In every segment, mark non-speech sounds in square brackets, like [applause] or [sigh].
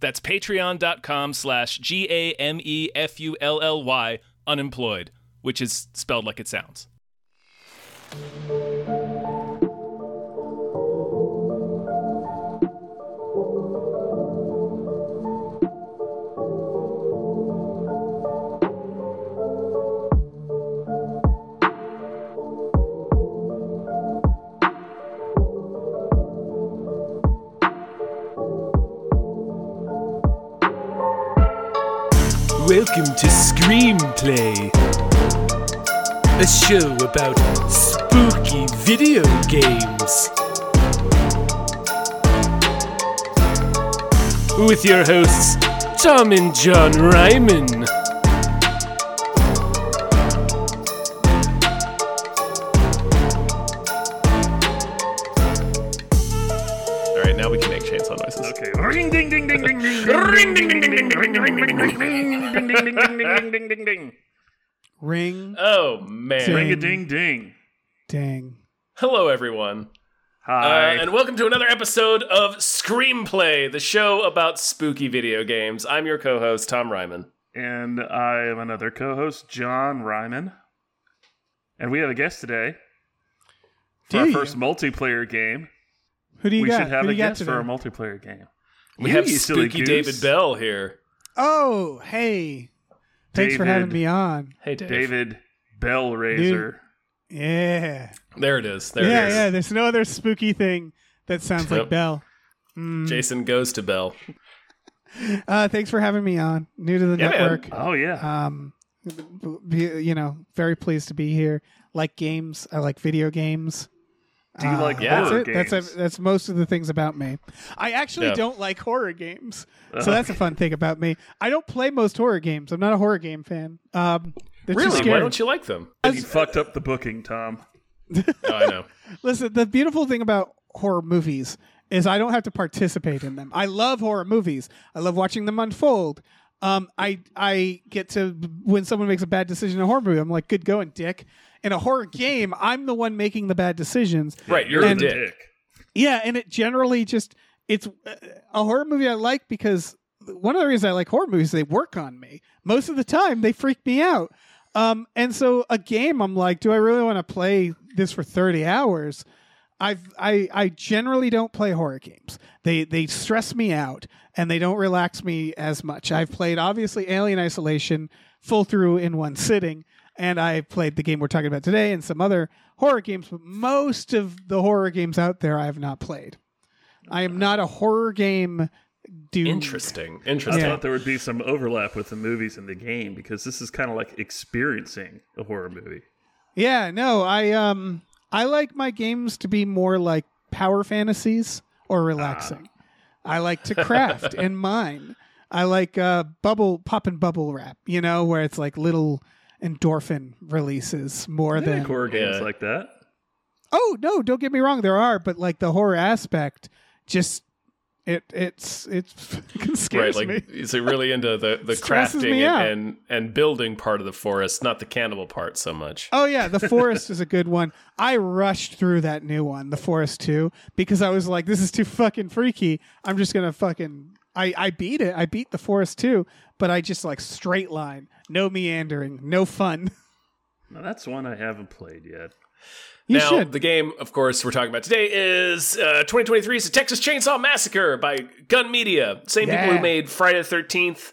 That's patreon.com slash G A M E F U L L Y unemployed, which is spelled like it sounds. Welcome to Screamplay, a show about spooky video games. With your hosts, Tom and John Ryman. All right, now we can make chainsaw noises. Okay. Ring ding ding ding ding ding ring ding ding ding ding ring ding ding ding ding ding ding ding ding ding ding ding. Ring. Oh man. Ring a ding ding. Dang. Hello everyone. Hi. Uh, and welcome to another episode of Screamplay, the show about spooky video games. I'm your co-host Tom Ryman. And I am another co-host John Ryman. And we have a guest today for our first multiplayer game. Who do you we got? should have Who a guest for our multiplayer game. We you, have you Spooky David Bell here. Oh, hey. Thanks for having me on. Hey, Dave. David Bellraiser. Yeah. There it is. There yeah, it is. yeah. There's no other spooky thing that sounds like Bell. Mm. Jason goes to Bell. Uh, thanks for having me on. New to the Yeah, man. network. Oh yeah. Um, you know, very pleased to be here. Like games. I like video games. Do you Uh, like Yeah. that's horror it. That's a, that's most of the things about me. I actually Yeah. don't like horror games, [laughs] so that's a fun thing about me. I don't play most horror games. I'm not a horror game fan. Um, they're too Really? scary. Why don't you like them? you fucked up the booking, Tom. Oh, [laughs] I know. Listen, the beautiful thing about horror movies is I don't have to participate in them. I love horror movies. I love watching them unfold. Um, I I get to when someone makes a bad decision in a horror movie, I'm like, good going, dick. In a horror game, I'm the one making the bad decisions. Right, you're And- the dick. Yeah, and it generally just it's uh, a horror movie I like because one of the reasons I like horror movies they work on me. Most of the time they freak me out. Um, and so a game I'm like, do I really want to play this for 30 hours? I've I I generally don't play horror games. They they stress me out and they don't relax me as much. I've played obviously Alien Isolation full through in one sitting, and I played the game we're talking about today and some other horror games, but most of the horror games out there I have not played. I am not a horror game dude. Interesting. I Interesting. Yeah. thought there would be some overlap with the movies and the game because this is kind of like experiencing a horror movie. Yeah, no, I um I like my games to be more like power fantasies or relaxing. I like to craft [laughs] and mine. I like uh bubble pop and bubble wrap, you know, where it's like little endorphin releases more than think horror games Yeah. like that. Oh, no, don't get me wrong, there are, but like the horror aspect just it it's it's [laughs] fucking Right, scares like me. is it really into the, the [laughs] crafting and, and and building part of the forest, not the cannibal part so much. Oh yeah, the [laughs] forest is a good one. I rushed through that new one, the forest two, because I was like, this is too fucking freaky. I'm just gonna fucking. I I beat it. I beat the forest two, but I just like straight line, no meandering, no fun. [laughs] Now, that's one I haven't played yet. You now, should. the game, of course, we're talking about today is uh, 2023's Texas Chainsaw Massacre by Gun Media. Same people who made Friday the 13th.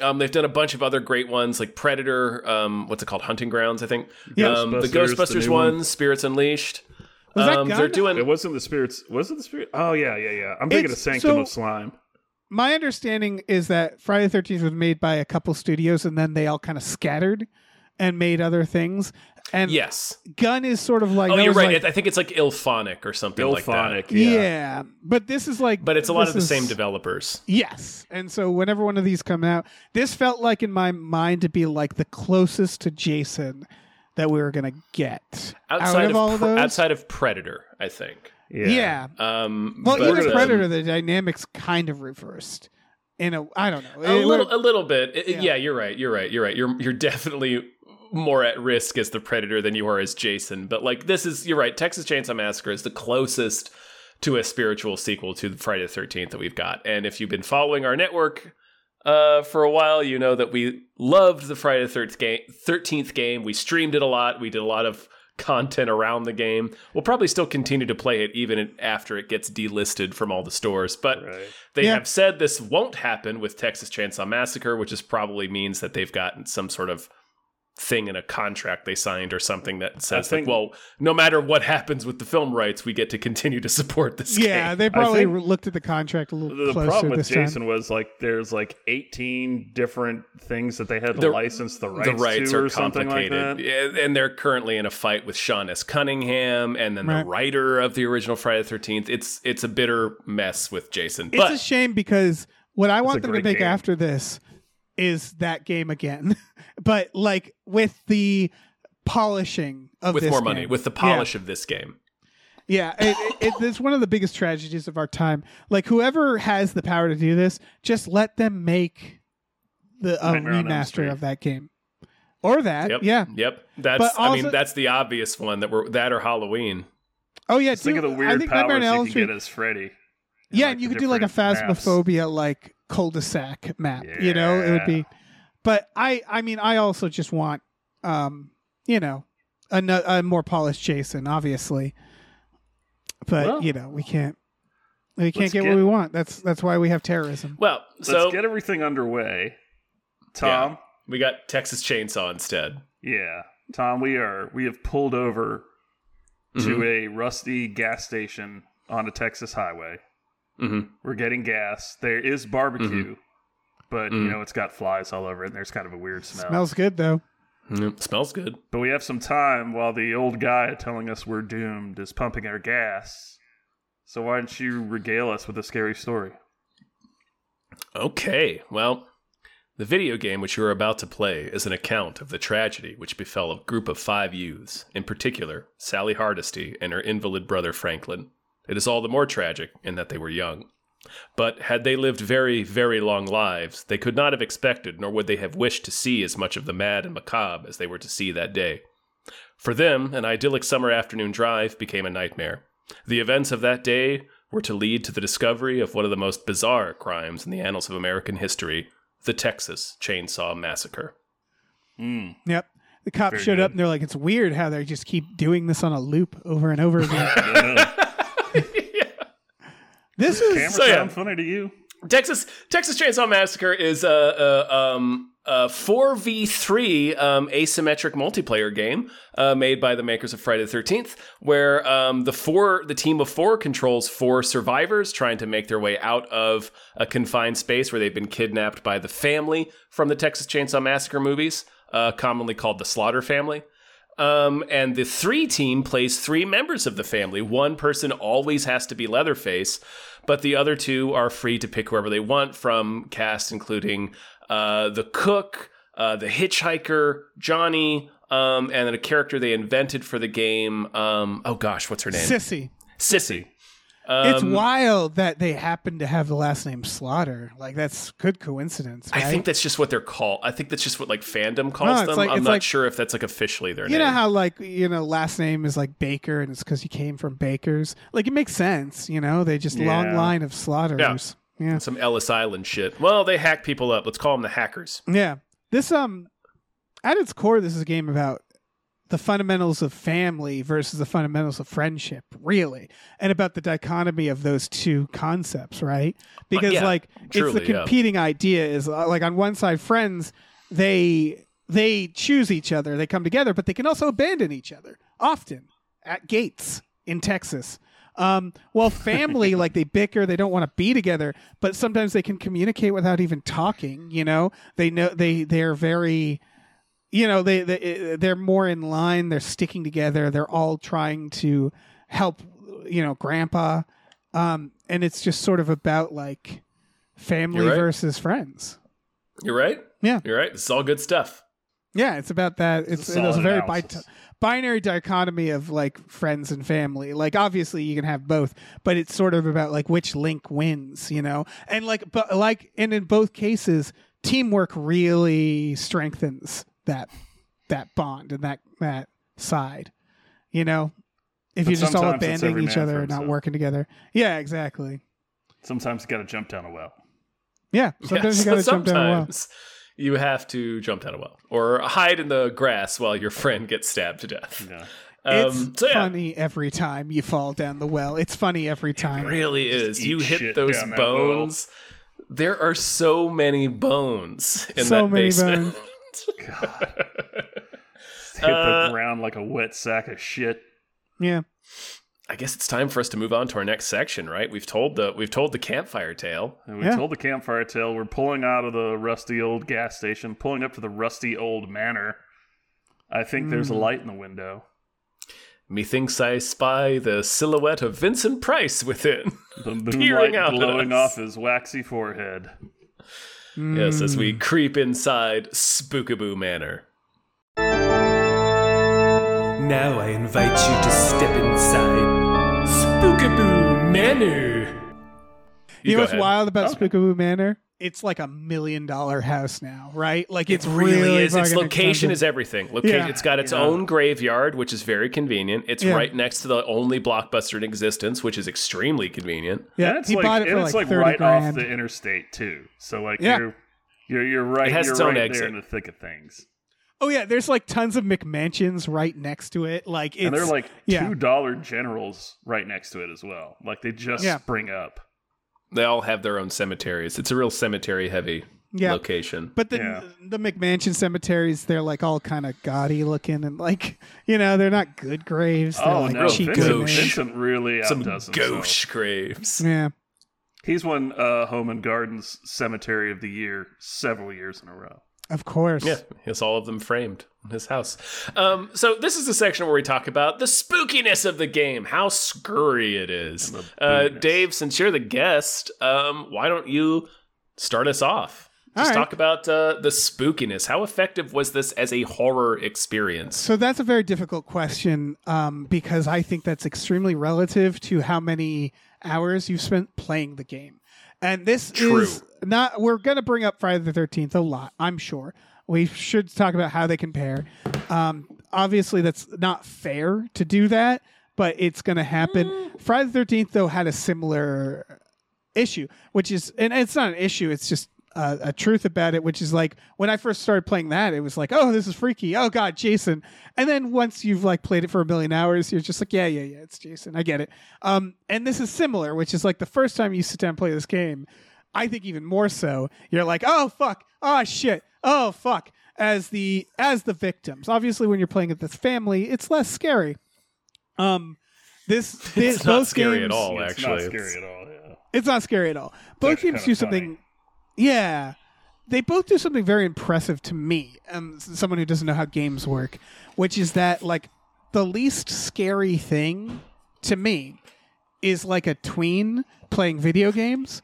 Um, they've done a bunch of other great ones like Predator, um, what's it called? Hunting Grounds, I think. Yeah. Um, the Ghostbusters, the one, one. Spirits Unleashed. Was that um, Gun? they're doing It wasn't the spirits. Was it the spirit? Oh yeah, yeah, yeah. I'm thinking It's- of Sanctum so- of Slime. My understanding is that Friday the Thirteenth was made by a couple studios, and then they all kind of scattered. and made other things. And Yes. Gun is sort of like Oh, you're right. like- I think it's like IllFonic or something like that. IllFonic. yeah. but this is like, But it's a lot of the is- same developers. Yes, and so whenever one of these come out, this felt like in my mind to be like the closest to Jason that we were gonna get Outside out of, of, all of those. outside of Predator, I think. Yeah. yeah. Um, Well, but, even um, Predator, the dynamics kind of reversed. In a, I don't know. a It little, a little bit. It- it- Yeah. yeah. you're right. You're right. You're right. You're you're definitely more at risk as the Predator than you are as Jason. But like this is, you're right. Texas Chainsaw Massacre is the closest to a spiritual sequel to Friday the Thirteenth that we've got. And if you've been following our network uh, for a while, you know that we loved the Friday the Thirteenth game. We streamed it a lot. We did a lot of content around the game. We'll probably still continue to play it even after it gets delisted from all the stores. But Right. they Yeah. have said this won't happen with Texas Chainsaw Massacre, which is probably means that they've gotten some sort of thing in a contract they signed or something that says think- like, well, no matter what happens with the film rights, we get to continue to support this game. yeah, game. they probably looked at the contract a little The closer problem with this Jason time. was like there's like 18 different things that they had to The- license the rights, the rights to are or something like that. Yeah, and they're currently in a fight with Sean S. Cunningham, and then Right. the writer of the original Friday the Thirteenth. It's it's a bitter mess with Jason. It's but a shame because what I want them to make game. after this is that game again, [laughs] but like with the polishing of with this more money, with the Yeah. polish of this game. Yeah, it, it, it, it's one of the biggest tragedies of our time. Like whoever has the power to do this, just let them make the a Nightmare on Elm remaster of that game, or that. Yep. Yeah. Yep. That's But I mean that's the obvious one that we're that or Halloween. Oh yeah. Just think do- of the I weird think powers you can get as Freddy. yeah, like, and you could do like a different maps. phasmophobia like cul-de-sac map. You know, it would be. But I, I mean, I also just want, um, you know, a, a more polished Jason, obviously. But Well, you know, we can't. We can't get, get- what we want. That's that's why we have terrorism. Well, Let's so get everything underway. Tom, we got Texas Chainsaw instead. yeah. Tom, we are we have pulled over Mm-hmm. to a rusty gas station on a Texas highway. Hmm We're getting gas. There is barbecue, but you Mhm. know it's got flies all over it and there's kind of a weird smell. Smells good though. Mm, smells good. But we have some time while the old guy telling us we're doomed is pumping our gas. So why don't you regale us with a scary story? Okay, well, the video game which you are about to play is an account of the tragedy which befell a group of five youths, in particular, Sally Hardesty and her invalid brother Franklin. It is all the more tragic in that they were young. But had they lived very, very long lives, they could not have expected, nor would they have wished to see as much of the mad and macabre as they were to see that day. For them, an idyllic summer afternoon drive became a nightmare. The events of that day were to lead to the discovery of one of the most bizarre crimes in the annals of American history the Texas Chainsaw Massacre. Mm. Yep. The cops Very showed good. up and they're like, "It's weird how they just keep doing this on a loop over and over again." [laughs] [laughs] this is Camera So, yeah. sound funny to you? Texas Texas Chainsaw Massacre is a, a um a four v three um asymmetric multiplayer game uh, made by the makers of Friday the Thirteenth, where um the four the team of four controls four survivors trying to make their way out of a confined space where they've been kidnapped by the family from the Texas Chainsaw Massacre movies, uh, commonly called the Slaughter family. Um, and the three team plays three members of the family. One person always has to be Leatherface, but the other two are free to pick whoever they want from cast, including uh, the cook, uh, the hitchhiker, Johnny, um, and then a character they invented for the game. Um, oh gosh, what's her name? sissy. Sissy. It's Um, wild that they happen to have the last name Slaughter. Like that's good coincidence. I think that's just what they're called. I think that's just what like fandom calls No, it's them. like- I'm not like- sure if that's like officially their you name. know how like you know last name is like Baker and it's because he came from Bakers. Like it makes sense. You know they just long line of slaughterers. Yeah. Some Ellis Island shit. Well, they hack people up. Let's call them the hackers. Yeah. This um at its core this is a game about the fundamentals of family versus the fundamentals of friendship, really. And about the dichotomy of those two concepts, right? Because yeah, like truly, it's the yeah. competing idea is uh, like on one side friends they they choose each other, they come together, but they can also abandon each other often at gates in Texas. Um, well, family, [laughs] like they bicker, they don't want to be together, but sometimes they can communicate without even talking. You know, they know they they're very, you know they, they they're more in line they're sticking together they're all trying to help you know grandpa um and it's just sort of about like family right. versus friends You're right. Yeah. You're right. It's all good stuff. yeah it's about that it's, a it was a very bi- binary dichotomy of like friends and family like obviously you can have both but it's sort of about like which link wins you know and like but like and in both cases teamwork really strengthens that that bond and that that side you know if But you're just all abandoning each other and not himself. working together yeah exactly Sometimes you got to jump down a well. yeah [laughs] sometimes Yes, you gotta jump down a well You have to jump down a well or hide in the grass while your friend gets stabbed to death. Yeah. it's Um, so yeah, funny every time you fall down the well it's funny every time It really is. You hit those down well. bones. There are so many bones in So that many basement. [laughs] [laughs] God. Hit Uh, the ground like a wet sack of shit. yeah I guess it's time for us to move on to our next section, right? We've told the we've told the campfire tale. And we Yeah. told the campfire tale. We're pulling out of the rusty old gas station, pulling up to the rusty old manor. I think there's Hmm. a light in the window. Methinks I spy the silhouette of Vincent Price within. The [laughs] Peering moonlight out at glowing us. off his waxy forehead. Yes, as Mm. we creep inside Spookaboo Manor. Now I invite you to step inside Spookaboo Manor. You, know what's ahead. wild about Okay. Spookaboo Manor? It's like a million dollar house now, right? Like it's It really, really is. Its fucking location expensive. is everything. Location. Yeah. It's got its Yeah. own graveyard, which is very convenient. It's Yeah. right next to the only blockbuster in existence, which is extremely convenient. yeah. and it's he like, bought it and for it's like like right grand. off the interstate too. So like Yeah. you're you're you're right. It has you're its own right exit. there in the thick of things. oh yeah, there's like tons of McMansions right next to it. Like it's and they're like two dollar generals right next to it as well. Like they just Yeah. spring up. They all have their own cemeteries. It's a real cemetery heavy yeah. location. But the Yeah. the McMansion cemeteries, they're like all kind of gaudy looking and like [laughs] you know they're not good graves. They're Oh like no, cheap Vincent, gauche. Vincent really Some outdoes himself. gauche graves. Yeah, He's won uh, Home and Gardens Cemetery of the Year several years in a row. of course. Yeah, he has all of them framed in his house. Um, so this is the section where we talk about the spookiness of the game, how scurry it is. Uh. Dave, since you're the guest, um, why don't you start us off? Just All right. talk about uh, the spookiness. How effective was this as a horror experience? So that's a very difficult question um, because I think that's extremely relative to how many hours you've spent playing the game. And this True. is not, we're going to bring up Friday the 13th a lot, I'm sure. We should talk about how they compare. Um, obviously, that's not fair to do that, but it's going to happen. Friday the 13th, though, had a similar issue, which is, and it's not an issue, it's just uh, a truth about it, which is like when I first started playing that, it was like, oh, this is freaky. Oh God, Jason. And then once you've like played it for a million hours, you're just like, yeah, yeah, yeah, it's Jason. I get it. Um, and this is similar, which is like the first time you sit down and play this game, I think even more so, you're like, oh fuck, oh shit, oh fuck. As the as the victims, obviously, when you're playing with this family, it's less scary. Um, this, [laughs] this It's not scary games, at all. Actually, it's actually, not It's- scary at all. Yeah. it's not scary at all. Both actually games kinda do something. Yeah, they both do something very impressive to me, um, someone who doesn't know how games work, which is that like the least scary thing to me is like a tween playing video games.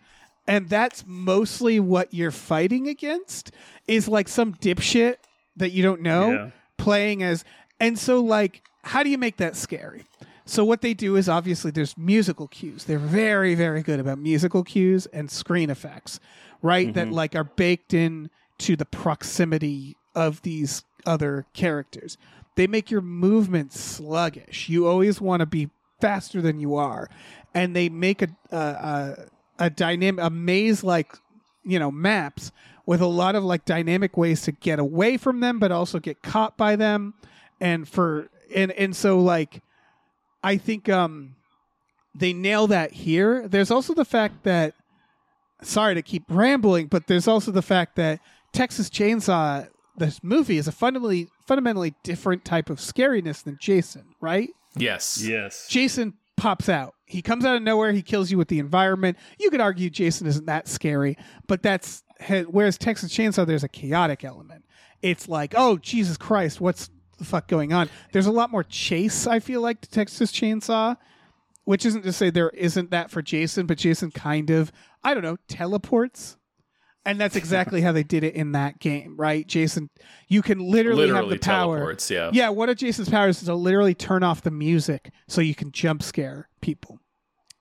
And that's mostly what you're fighting against is like some dipshit that you don't know Yeah. playing as and so like how do you make that scary? So what they do is obviously there's musical cues. They're very very good about musical cues and screen effects right that mm-hmm. like are baked in to the proximity of these other characters. They make your movement sluggish. You always want to be faster than you are. And they make a a, a, a dynamic a maze like you know maps with a lot of like dynamic ways to get away from them but also get caught by them and for and and so like i think um they nail that here there's also the fact that sorry to keep rambling but there's also the fact that texas chainsaw this movie is a fundamentally fundamentally different type of scariness than jason right yes. Yes. Jason pops out. He comes out of nowhere. He kills you with the environment. You could argue Jason isn't that scary, but that's whereas Texas Chainsaw, there's a chaotic element, it's like, oh Jesus Christ, what's the fuck going on? There's a lot more chase. I feel like to Texas Chainsaw, which isn't to say there isn't that for Jason, but Jason kind of I don't know teleports. And that's exactly how they did it in that game, right? Jason, you can literally, have the power. teleports. Yeah. Yeah, one of Jason's powers is to literally turn off the music so you can jump scare people.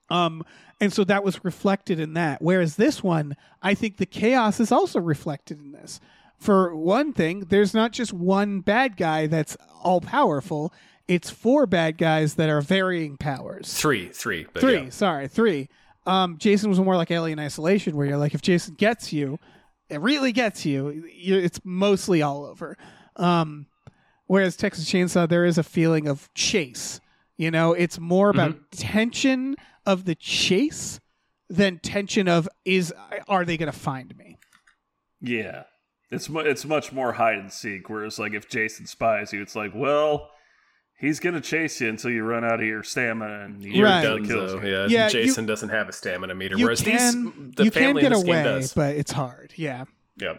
Um, and so that was reflected in that. Whereas this one, I think the chaos is also reflected in this. For one thing, there's not just one bad guy that's all powerful. It's four bad guys that are varying powers. Three, three, but Three, yeah. sorry, three. Um, Jason was more like Alien Isolation, where you're like, if Jason gets you, it really gets you. it's mostly all over. Um, whereas Texas Chainsaw, there is a feeling of chase. You know, it's more about tension of the chase than tension of is are they going to find me? Yeah. It's mu- it's much more hide and seek. Whereas like if Jason spies you, it's like, well, he's gonna chase you until you run out of your stamina and he Right. eventually kills Dunzo, you. yeah, Yeah, Jason doesn't have a stamina meter, You whereas can these the you can family get away, does. but it's hard. Yeah, yeah.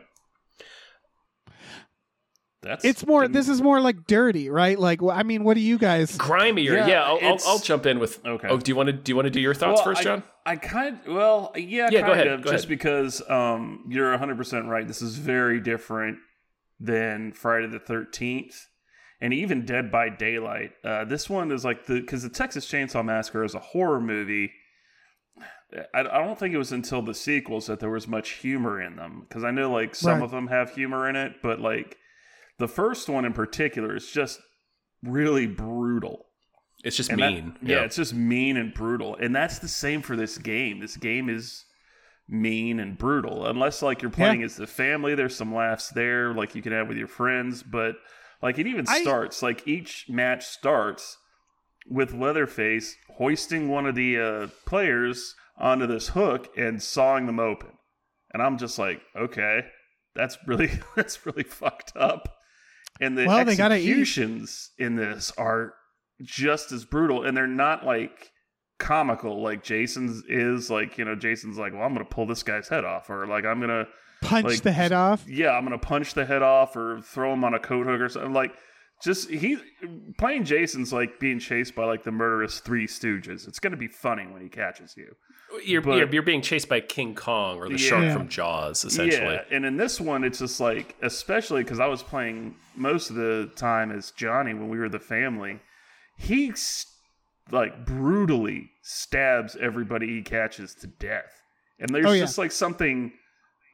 That's it's more. didn't- This is more like dirty, right? Like, I mean, what do you guys? Grimier, Yeah, yeah. I'll, I'll, I'll jump in with. Okay. Oh, do you want to do you want to do your thoughts Well, first, I- John? I kind of, well, yeah, Yeah, kind go ahead, of, go just ahead. because um, you're 100 percent right. This is very different than Friday the 13th, and even Dead by Daylight. Uh, this one is like the because the Texas Chainsaw Massacre is a horror movie. I, I don't think it was until the sequels that there was much humor in them because I know like some Right. of them have humor in it, but like the first one in particular is just really brutal. It's just And that- mean. yeah. it's just mean and brutal. And that's the same for this game. This game is mean and brutal. Unless like you're playing as the family, there's some laughs there, like you can have with your friends. But like it even I- starts, like each match starts with Leatherface hoisting one of the uh, players onto this hook and sawing them open. And I'm just like, okay, that's really [laughs] that's really fucked up. And the Well, they gotta eat. executions in this are just as brutal, and they're not like comical like Jason's is. Like you know, Jason's like, well, I'm gonna pull this guy's head off, or like I'm gonna Punch like, the head off. yeah, I'm gonna punch the head off or throw him on a coat hook or something. Like, just he playing Jason's like being chased by like the murderous Three Stooges. It's gonna be funny when he catches you. You're, but- you're you're being chased by King Kong or the Yeah. shark from Jaws, essentially. Yeah, and in this one, it's just like, especially because I was playing most of the time as Johnny when we were the family. He s- like brutally stabs everybody he catches to death, and there's Oh, yeah. just like something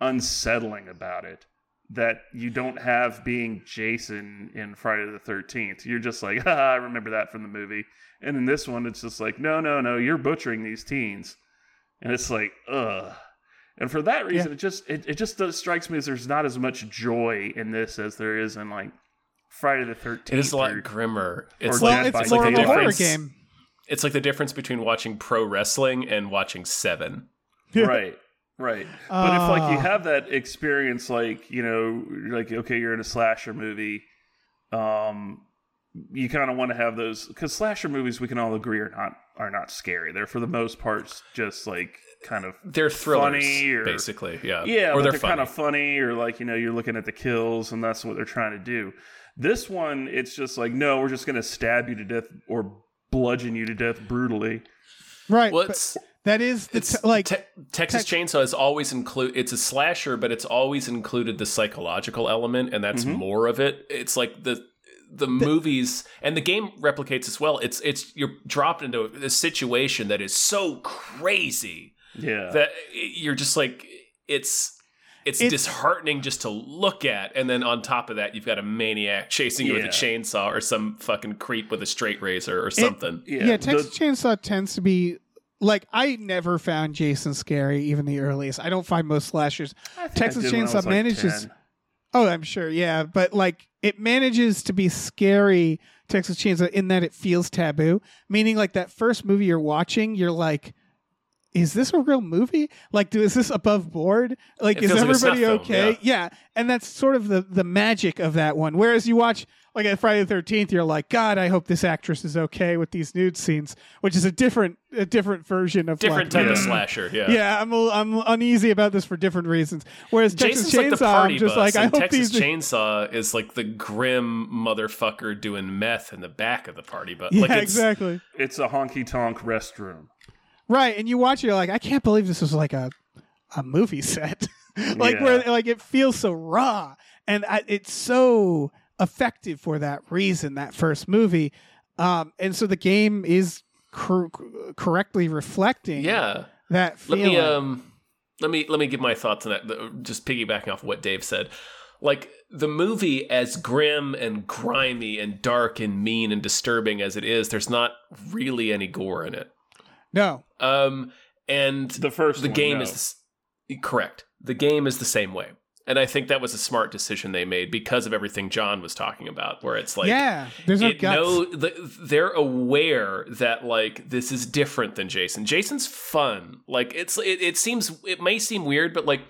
unsettling about it that you don't have being Jason in Friday the Thirteenth. You're just like, [laughs] ah, I remember that from the movie. And in this one, it's just like, no, no, no, you're butchering these teens, and it's like, ugh. And for that reason, it just it, it just does, strikes me as there's not as much joy in this as there is in like Friday the Thirteenth. It is a lot grimmer. It's Well, Dead like by it's like the a horror difference- game. It's like the difference between watching pro wrestling and watching Seven. right right but if like you Ah. have that experience like you know like okay you're in a slasher movie um you kind of want to have those because slasher movies we can all agree are not are not scary they're for the most part just like kind of They're thrillers, Funny or- basically. Yeah, yeah or but they're, they're, kind of funny or like you know you're looking at the kills and that's what they're trying to do this one it's just like no we're just gonna stab you to death or bludgeon you to death brutally Right. Well, but it's, that is the it's t- like Te- Texas Tex- Chainsaw is always include. It's a slasher, but it's always included the psychological element, and that's Mhm. more of it. It's like the the movies and the game replicates as well. It's it's you're dropped into a situation that is so crazy yeah that you're just like it's. It's, It's- disheartening just to look at, and then on top of that, you've got a maniac [laughs] chasing you with a chainsaw or some fucking creep with a straight razor or something. yeah, yeah, the- Texas Chainsaw tends to be like I never found Jason scary, even the earliest. I don't find most slashers. I think I Texas did when I Chainsaw like, manages- 10. Oh, I'm sure, yeah, but like it manages to be scary. Texas Chainsaw in that it feels taboo, meaning like that first movie you're watching, you're like. Is this a real movie? Like, do, is this above board? Like, It is feels like everybody film, okay? yeah. and that's sort of the the magic of that one. Whereas you watch like at Friday the Thirteenth, you're like, God, I hope this actress is okay with these nude scenes, which is a different a different version of Different like, type of Yeah. slasher. Yeah. Yeah, I'm a, I'm uneasy about this for different reasons. Whereas Texas Jason's like the Chainsaw, party I'm just bus, like, I hope Texas these. Chainsaw is like the grim motherfucker doing meth in the back of the party bus. yeah, like it's, exactly. It's a honky tonk restroom. Right, and you watch it, you're like, I can't believe this was like a a movie set. [laughs] like Yeah. where like it feels so raw, and I, it's so effective for that reason. That first movie, um, and so the game is cor- correctly reflecting Yeah. that Let me um let me let me give my thoughts on that. Just piggybacking off what Dave said. Like the movie, as grim and grimy and dark and mean and disturbing as it is, there's not really any gore in it. no, Um, and The first the one, game no. is the correct. The game is the same way, and I think that was a smart decision they made because of everything John was talking about, where it's like yeah, there's no guts. know they're aware that like this is different than Jason. Jason's fun. Like it's it, it seems it may seem weird, but like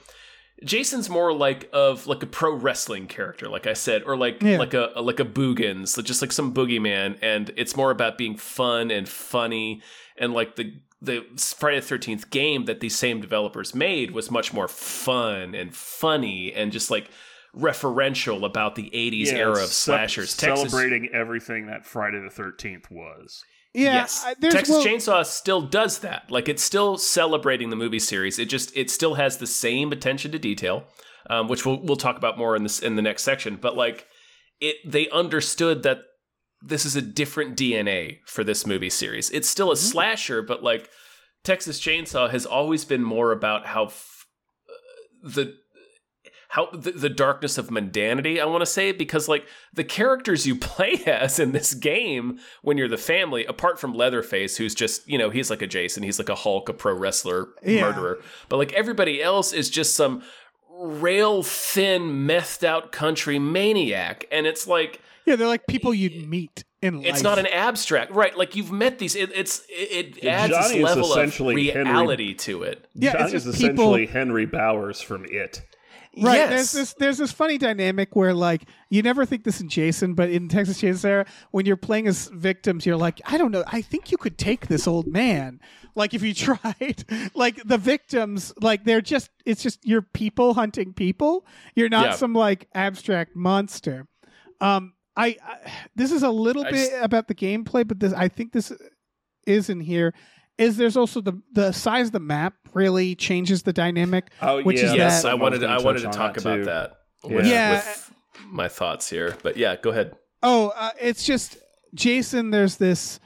Jason's more like of like a pro wrestling character, like I said, or like Yeah. like a like a Boogans, just like some boogeyman, and it's more about being fun and funny, and like the the Friday the Thirteenth game that these same developers made was much more fun and funny and just like referential about the '80s Yeah, era of ce- slashers. Texas, celebrating everything that Friday the Thirteenth was. yeah, yes, I- Texas well- Chainsaw still does that. Like it's still celebrating the movie series. It just it still has the same attention to detail, um, which we'll we'll talk about more in this in the next section. But like it, they understood that this is a different DNA for this movie series. It's still a Mm-hmm. slasher, but like Texas Chainsaw has always been more about how f- uh, the how the, the darkness of mundanity i want to say because like the characters you [laughs] play as in this game when you're the family apart from leatherface who's just you know he's like a jason he's like a hulk a pro wrestler Yeah. murderer but like everybody else is just some rail thin methed out country maniac and it's like yeah, they're like people you'd meet in life. it's not an abstract right like you've met these it, it's it, it adds Johnny this is level of essentially Henry- reality to it Yeah, John it's is essentially people- Henry Bowers from It. Right. Yes. There's this there's this funny dynamic where like you never think this in Jason, but in Texas Chainsaw era, when you're playing as victims, you're like, I don't know, I think you could take this old man. Like if you [laughs] tried, like the victims, like they're just it's just you're people hunting people. You're not Yeah. some like abstract monster. Um I, I this is a little I bit just- about the gameplay, but this I think this is in here. Is there's also the the size of the map really changes the dynamic. Oh, Which yeah, is yes that- I wanted was I wanted to on talk about too. that Yeah. with, Yeah. with my thoughts here but yeah go ahead Oh, uh, it's just Jason. There's this.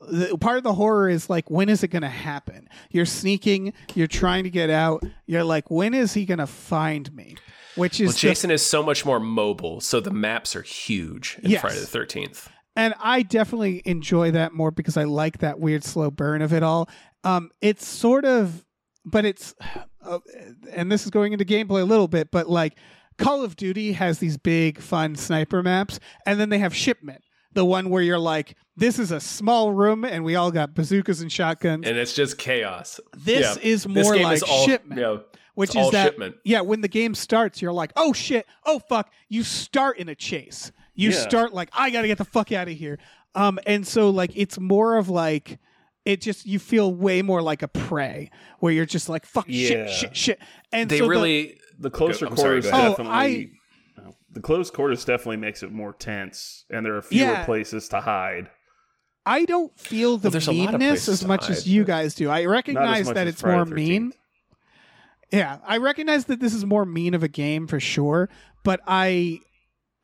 The, part of the horror is like, when is it going to happen? You're sneaking. You're trying to get out. You're like, when is he going to find me? Which is Well, the- Jason is so much more mobile, so the maps are huge in Yes. Friday the Thirteenth. and I definitely enjoy that more because I like that weird slow burn of it all. Um, it's sort of, but it's, uh, and this is going into gameplay a little bit, but like Call of Duty has these big fun sniper maps, and then they have Shipment, the one where you're like, this is a small room, and we all got bazookas and shotguns. and it's just chaos. This Yeah. is This more game like is all, Shipment Yeah, which it's is all that shipment. yeah when the game starts you're like oh shit oh fuck you start in a chase you Yeah. start like i gotta get the fuck out of here um and so like it's more of like it just you feel way more like a prey where you're just like fuck Yeah. shit shit shit and they so really The closer I'm sorry, quarters definitely. Oh, no, the close quarters definitely makes it more tense, and there are fewer Yeah. places to hide. I don't feel the Well, there's a lot of meanness as to much as you guys do. I recognize that it's more the mean. 13th. Yeah, I recognize that this is more mean of a game for sure, but I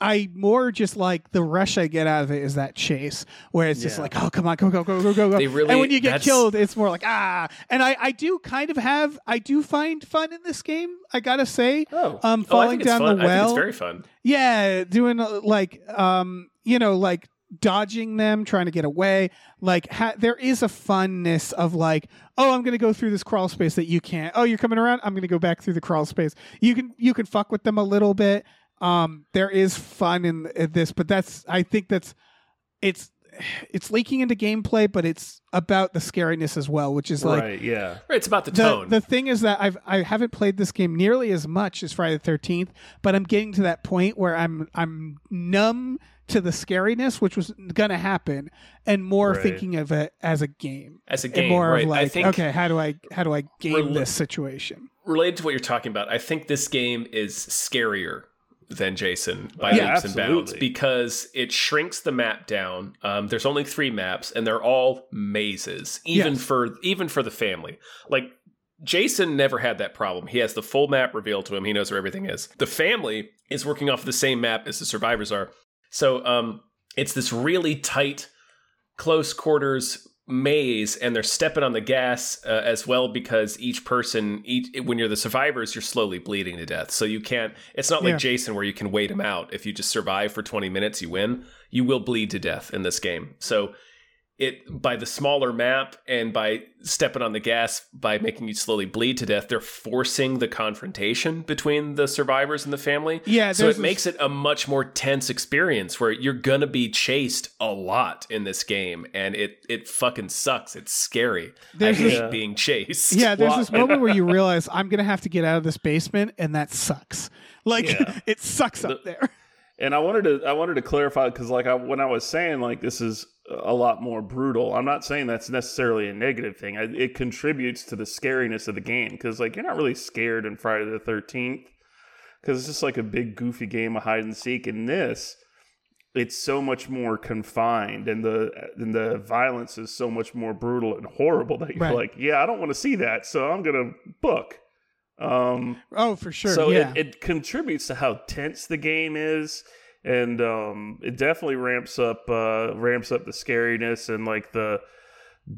I more just like the rush I get out of it is that chase where it's just Yeah. like, oh come on, go, go, go, go, go, go. Really- and when you get that's- killed, it's more like ah. And I, I do kind of have I do find fun in this game, I gotta say. Oh, Um Oh, falling it's down the well. it's very fun. Yeah, doing uh, like um, you know, like dodging them, trying to get away. Like ha- there is a funness of like, oh, I'm gonna go through this crawl space that you can't. Oh, you're coming around. I'm gonna go back through the crawl space. You can you can fuck with them a little bit. Um, there is fun in, in this, but that's I think that's it's it's leaking into gameplay, but it's about the scariness as well, which is like right, yeah. Right, it's about the, the, tone. the thing is that I've I haven't played this game nearly as much as Friday the Thirteenth, but I'm getting to that point where I'm I'm numb to the scariness, which was going to happen, and more Right. thinking of it as a game. As a and game, more right? of like, think okay, how do I how do I game Rel- this situation? related to what you're talking about, I think this game is scarier than Jason by Yeah, leaps and bounds because it shrinks the map down. Um, there's only three maps, and they're all mazes, even Yes. for even for the family. Like Jason never had that problem. He has the full map revealed to him. He knows where everything is. The family is working off the same map as the survivors are. So um, it's this really tight, close quarters maze, and they're stepping on the gas uh, as well because each person, each when you're the survivors, you're slowly bleeding to death. So you can't. It's not like Yeah. Jason where you can wait him out. If you just survive for 20 minutes, you win. You will bleed to death in this game. So it by the smaller map and by stepping on the gas by making you slowly bleed to death they're forcing the confrontation between the survivors and the family Yeah, so it this- makes it a much more tense experience where you're gonna be chased a lot in this game and it it fucking sucks it's scary There's i hate Yeah. being chased Yeah, there's this moment where you realize I'm gonna have to get out of this basement, and that sucks. Like Yeah. [laughs] it sucks up there. And I wanted to I wanted to clarify because like I when I was saying like this is a lot more brutal. I'm not saying that's necessarily a negative thing. I, it contributes to the scariness of the game because like you're not really scared in Friday the Thirteenth because it's just like a big goofy game of hide and seek. In this, it's so much more confined and the and the violence is so much more brutal and horrible that you're Right. like, yeah, I don't want to see that, so I'm gonna book. Um, Oh, for sure. so yeah. it, it contributes to how tense the game is, and um, it definitely ramps up uh, ramps up the scariness and like the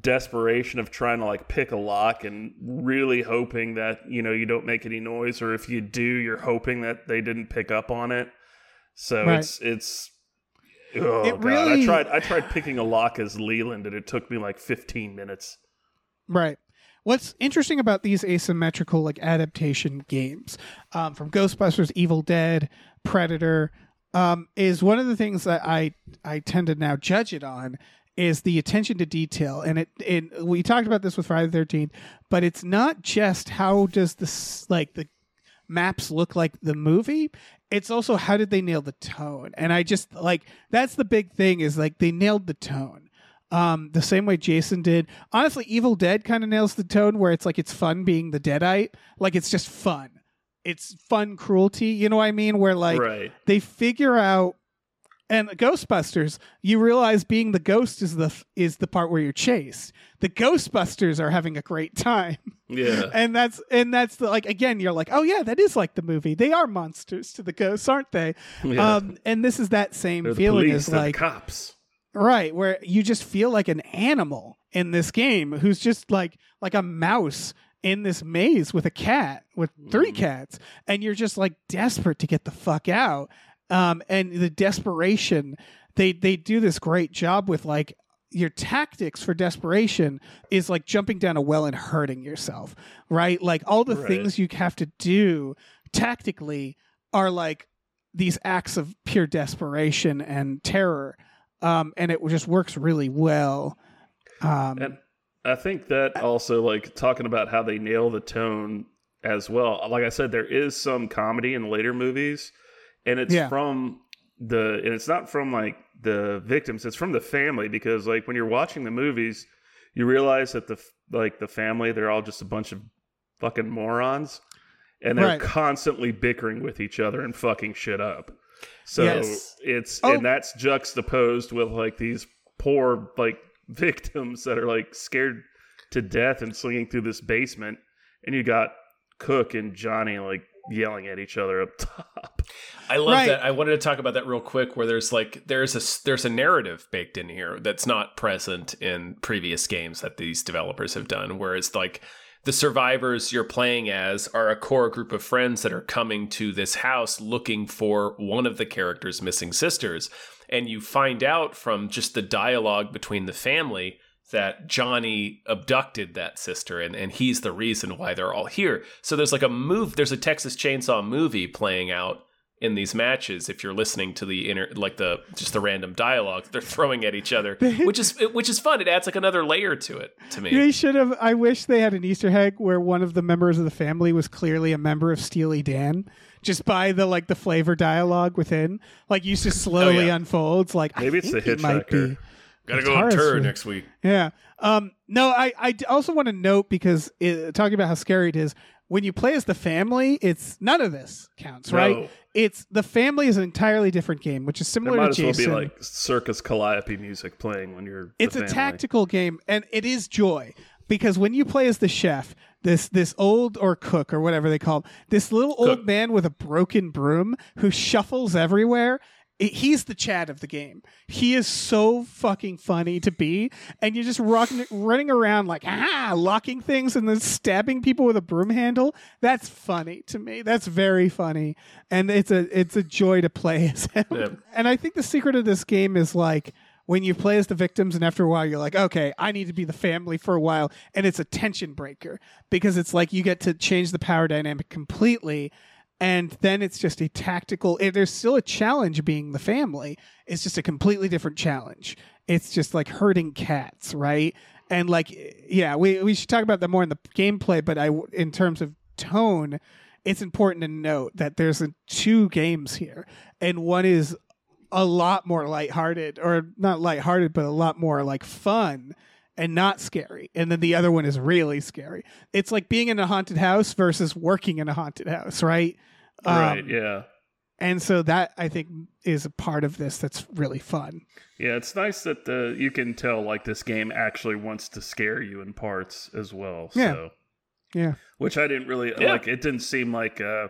desperation of trying to like pick a lock and really hoping that you know you don't make any noise, or if you do, you're hoping that they didn't pick up on it. So Right. it's it's. Oh It god! really- I tried. I tried picking a lock as Leland, and it took me like 15 minutes. Right. What's interesting about these asymmetrical like adaptation games, um, from Ghostbusters, Evil Dead, Predator, um, is one of the things that I I tend to now judge it on is the attention to detail. And it, it we talked about this with Friday the Thirteenth, but it's not just how does this like the maps look like the movie. It's also how did they nail the tone? And i just like that's the big thing is like they nailed the tone um the same way jason did. Honestly evil dead kind of nails the tone where it's like it's fun being the deadite. Like it's just fun it's fun cruelty you know what i mean where like right. they figure out and ghostbusters you realize being the ghost is the is the part where you're chased the ghostbusters are having a great time Yeah. [laughs] and that's and that's the like again you're like oh yeah that is like the movie they are monsters to the ghosts aren't they yeah. um and this is that same They're the feeling police, as the like cops. right where you just feel like an animal in this game who's just like like a mouse in this maze with a cat with three Mhm. cats and you're just like desperate to get the fuck out um and the desperation they they do this great job with like your tactics for desperation is like jumping down a well and hurting yourself right like all the Right. things you have to do tactically are like these acts of pure desperation and terror um and it just works really well um And I think that also like talking about how they nail the tone as well. Like I said, there is some comedy in later movies, and it's Yeah. from the and it's not from like the victims. It's from the family because like when you're watching the movies, you realize that the like the family they're all just a bunch of fucking morons, and they're Right. constantly bickering with each other and fucking shit up. So Yes. it's Oh. and that's juxtaposed with like these poor like [laughs] victims that are like scared to death and slinging through this basement, and you got Cook and Johnny like yelling at each other up [laughs] top. I love Right. that. I wanted to talk about that real quick. Where there's like there's a there's a narrative baked in here that's not present in previous games that these developers have done. Where it's like the survivors you're playing as are a core group of friends that are coming to this house looking for one of the character's missing sisters, and you find out from just the dialogue between the family that Johnny abducted that sister and, and he's the reason why they're all here. So there's like a move there's a Texas Chainsaw movie playing out in these matches if you're listening to the inner like the just the random dialogue they're throwing at each other [laughs] which is which is fun it adds like another layer to it to me They should have. I wish they had an Easter egg where one of the members of the family was clearly a member of Steely Dan, just by the like the flavor dialogue within. Like used to [laughs] slowly yeah. unfolds. Like I Maybe it's think the he might hitchhiker. be. gotta go on tour next week Yeah. Um. No, I, I also want to note because it, talking about how scary it is when you play as the family, it's none of this counts, right? It's the family is an entirely different game, which is There similar might to as well be like Circus Calliope music playing when you're. the it's a family. tactical game and it is joy because when you play as the chef this this old or cook or whatever they call him this little old man with a broken broom who shuffles everywhere he's the chad of the game. He is so fucking funny to be and you're just rocking, running around like ah locking things and then stabbing people with a broom handle. That's funny to me. That's very funny. And it's a it's a joy to play as him. Yeah. and i think the secret of this game is like when you play as the victims and after a while you're like okay i need to be the family for a while. And it's a tension breaker because it's like you get to change the power dynamic completely. And then it's just a tactical eh, there's still a challenge being the family. It's just a completely different challenge. It's just like herding cats right? And like yeah we, we should talk about that more in the gameplay but i in terms of tone it's important to note that there's two games here. And one is a lot more lighthearted, or not lighthearted, but a lot more like fun and not scary. And then the other one is really scary. It's like being in a haunted house versus working in a haunted house, right? Right. Um, Yeah. And so that I think is a part of this that's really fun. Yeah, it's nice that the you can tell like this game actually wants to scare you in parts as well. Yeah. So, Yeah. which I didn't really Yeah. like. It didn't seem like uh,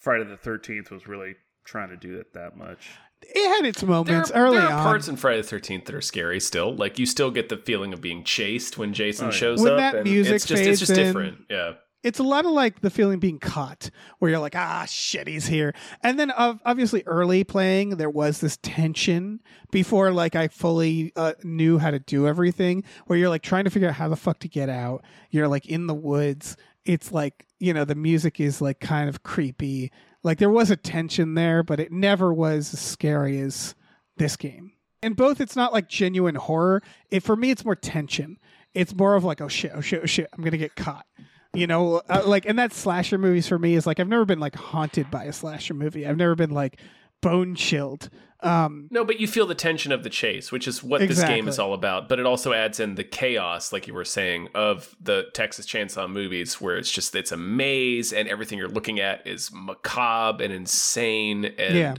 Friday the Thirteenth was really trying to do it that much. It had its moments are- early there are on. parts in Friday the Thirteenth that are scary. Still, like you still get the feeling of being chased when Jason Oh, yeah. shows When up. that and music it's just fades it's just in. different. Yeah, it's a lot of like the feeling being caught where you're like ah shit he's here and then ov- obviously early playing there was this tension before like i fully uh, knew how to do everything where you're like trying to figure out how the fuck to get out you're like in the woods it's like you know the music is like kind of creepy like there was a tension there but it never was as scary as this game. And both it's not like genuine horror. It for me it's more tension. It's more of like oh shit oh shit oh shit i'm gonna get caught. You know uh, like and that slasher movies for me is like i've never been like haunted by a slasher movie. I've never been like bone chilled um no, but you feel the tension of the chase, which is what this game is all about. But it also adds in the chaos, like you were saying, of the Texas Chainsaw movies, where it's just it's a maze and everything you're looking at is macabre and insane, and Yeah.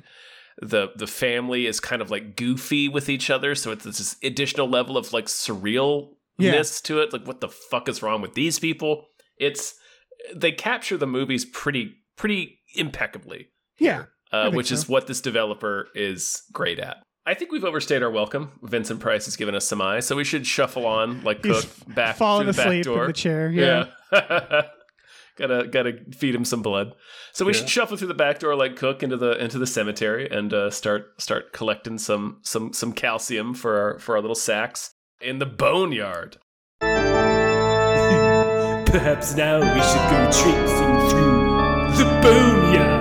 the the family is kind of like goofy with each other, so it's this additional level of like surrealness Yeah. to it. Like, what the fuck is wrong with these people? It's they capture the movies pretty pretty impeccably yeah uh, think which is what this developer is great at. I think we've overstayed our welcome. Vincent Price has given us some eyes, so we should shuffle on like He's Cook back falling through the back door. in the chair yeah, yeah. [laughs] gotta gotta feed him some blood. So we Yeah. should shuffle through the back door like Cook into the into the cemetery and uh, start start collecting some some some calcium for our for our little sacks in the boneyard. [laughs] Perhaps now we should go traipsing through the boneyard.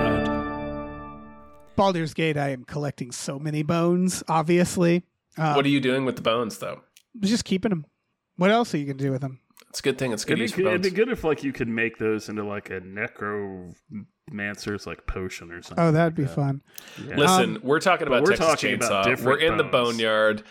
Baldur's Gate, I am collecting so many bones, obviously. Um, what are you doing with the bones, though? just keeping them. What else are you going to do with them? It's a good thing. It's good It'd use be, for good, it'd be good if like you could make those into like a necromancer's like potion or something. Oh, that'd be that. fun. Yeah. Listen, Um, we're talking but about we're Texas talking Chainsaw. about we're in the boneyard.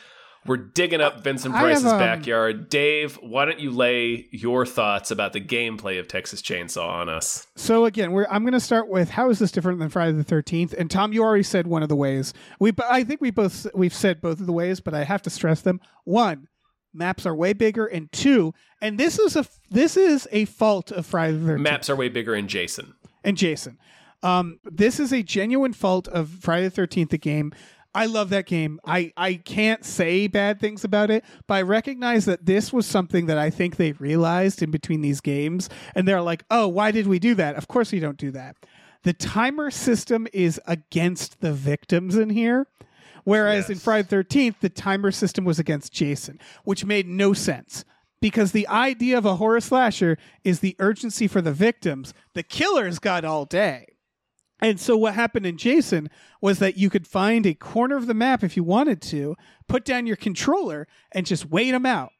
We're digging up Vincent Price's um, backyard. Dave, why don't you lay your thoughts about the gameplay of Texas Chainsaw on us? So again, we're I'm going to start with how is this different than Friday the Thirteenth? And Tom, you already said one of the ways. We, I think we both we've said both of the ways, but I have to stress them. One, maps are way bigger, and two, and this is a this is a fault of Friday the Thirteenth Maps are way bigger in Jason. and Jason. Um, this is a genuine fault of Friday the Thirteenth, the game. I love that game. I, I can't say bad things about it, but I recognize that this was something that I think they realized in between these games, and they're like, "Oh, why did we do that? Of course we don't do that." The timer system is against the victims in here, whereas in Friday the Thirteenth, the timer system was against Jason, which made no sense because the idea of a horror slasher is the urgency for the victims. The killer's got all day. And so what happened in Jason was that you could find a corner of the map if you wanted to, put down your controller, and just wait them out.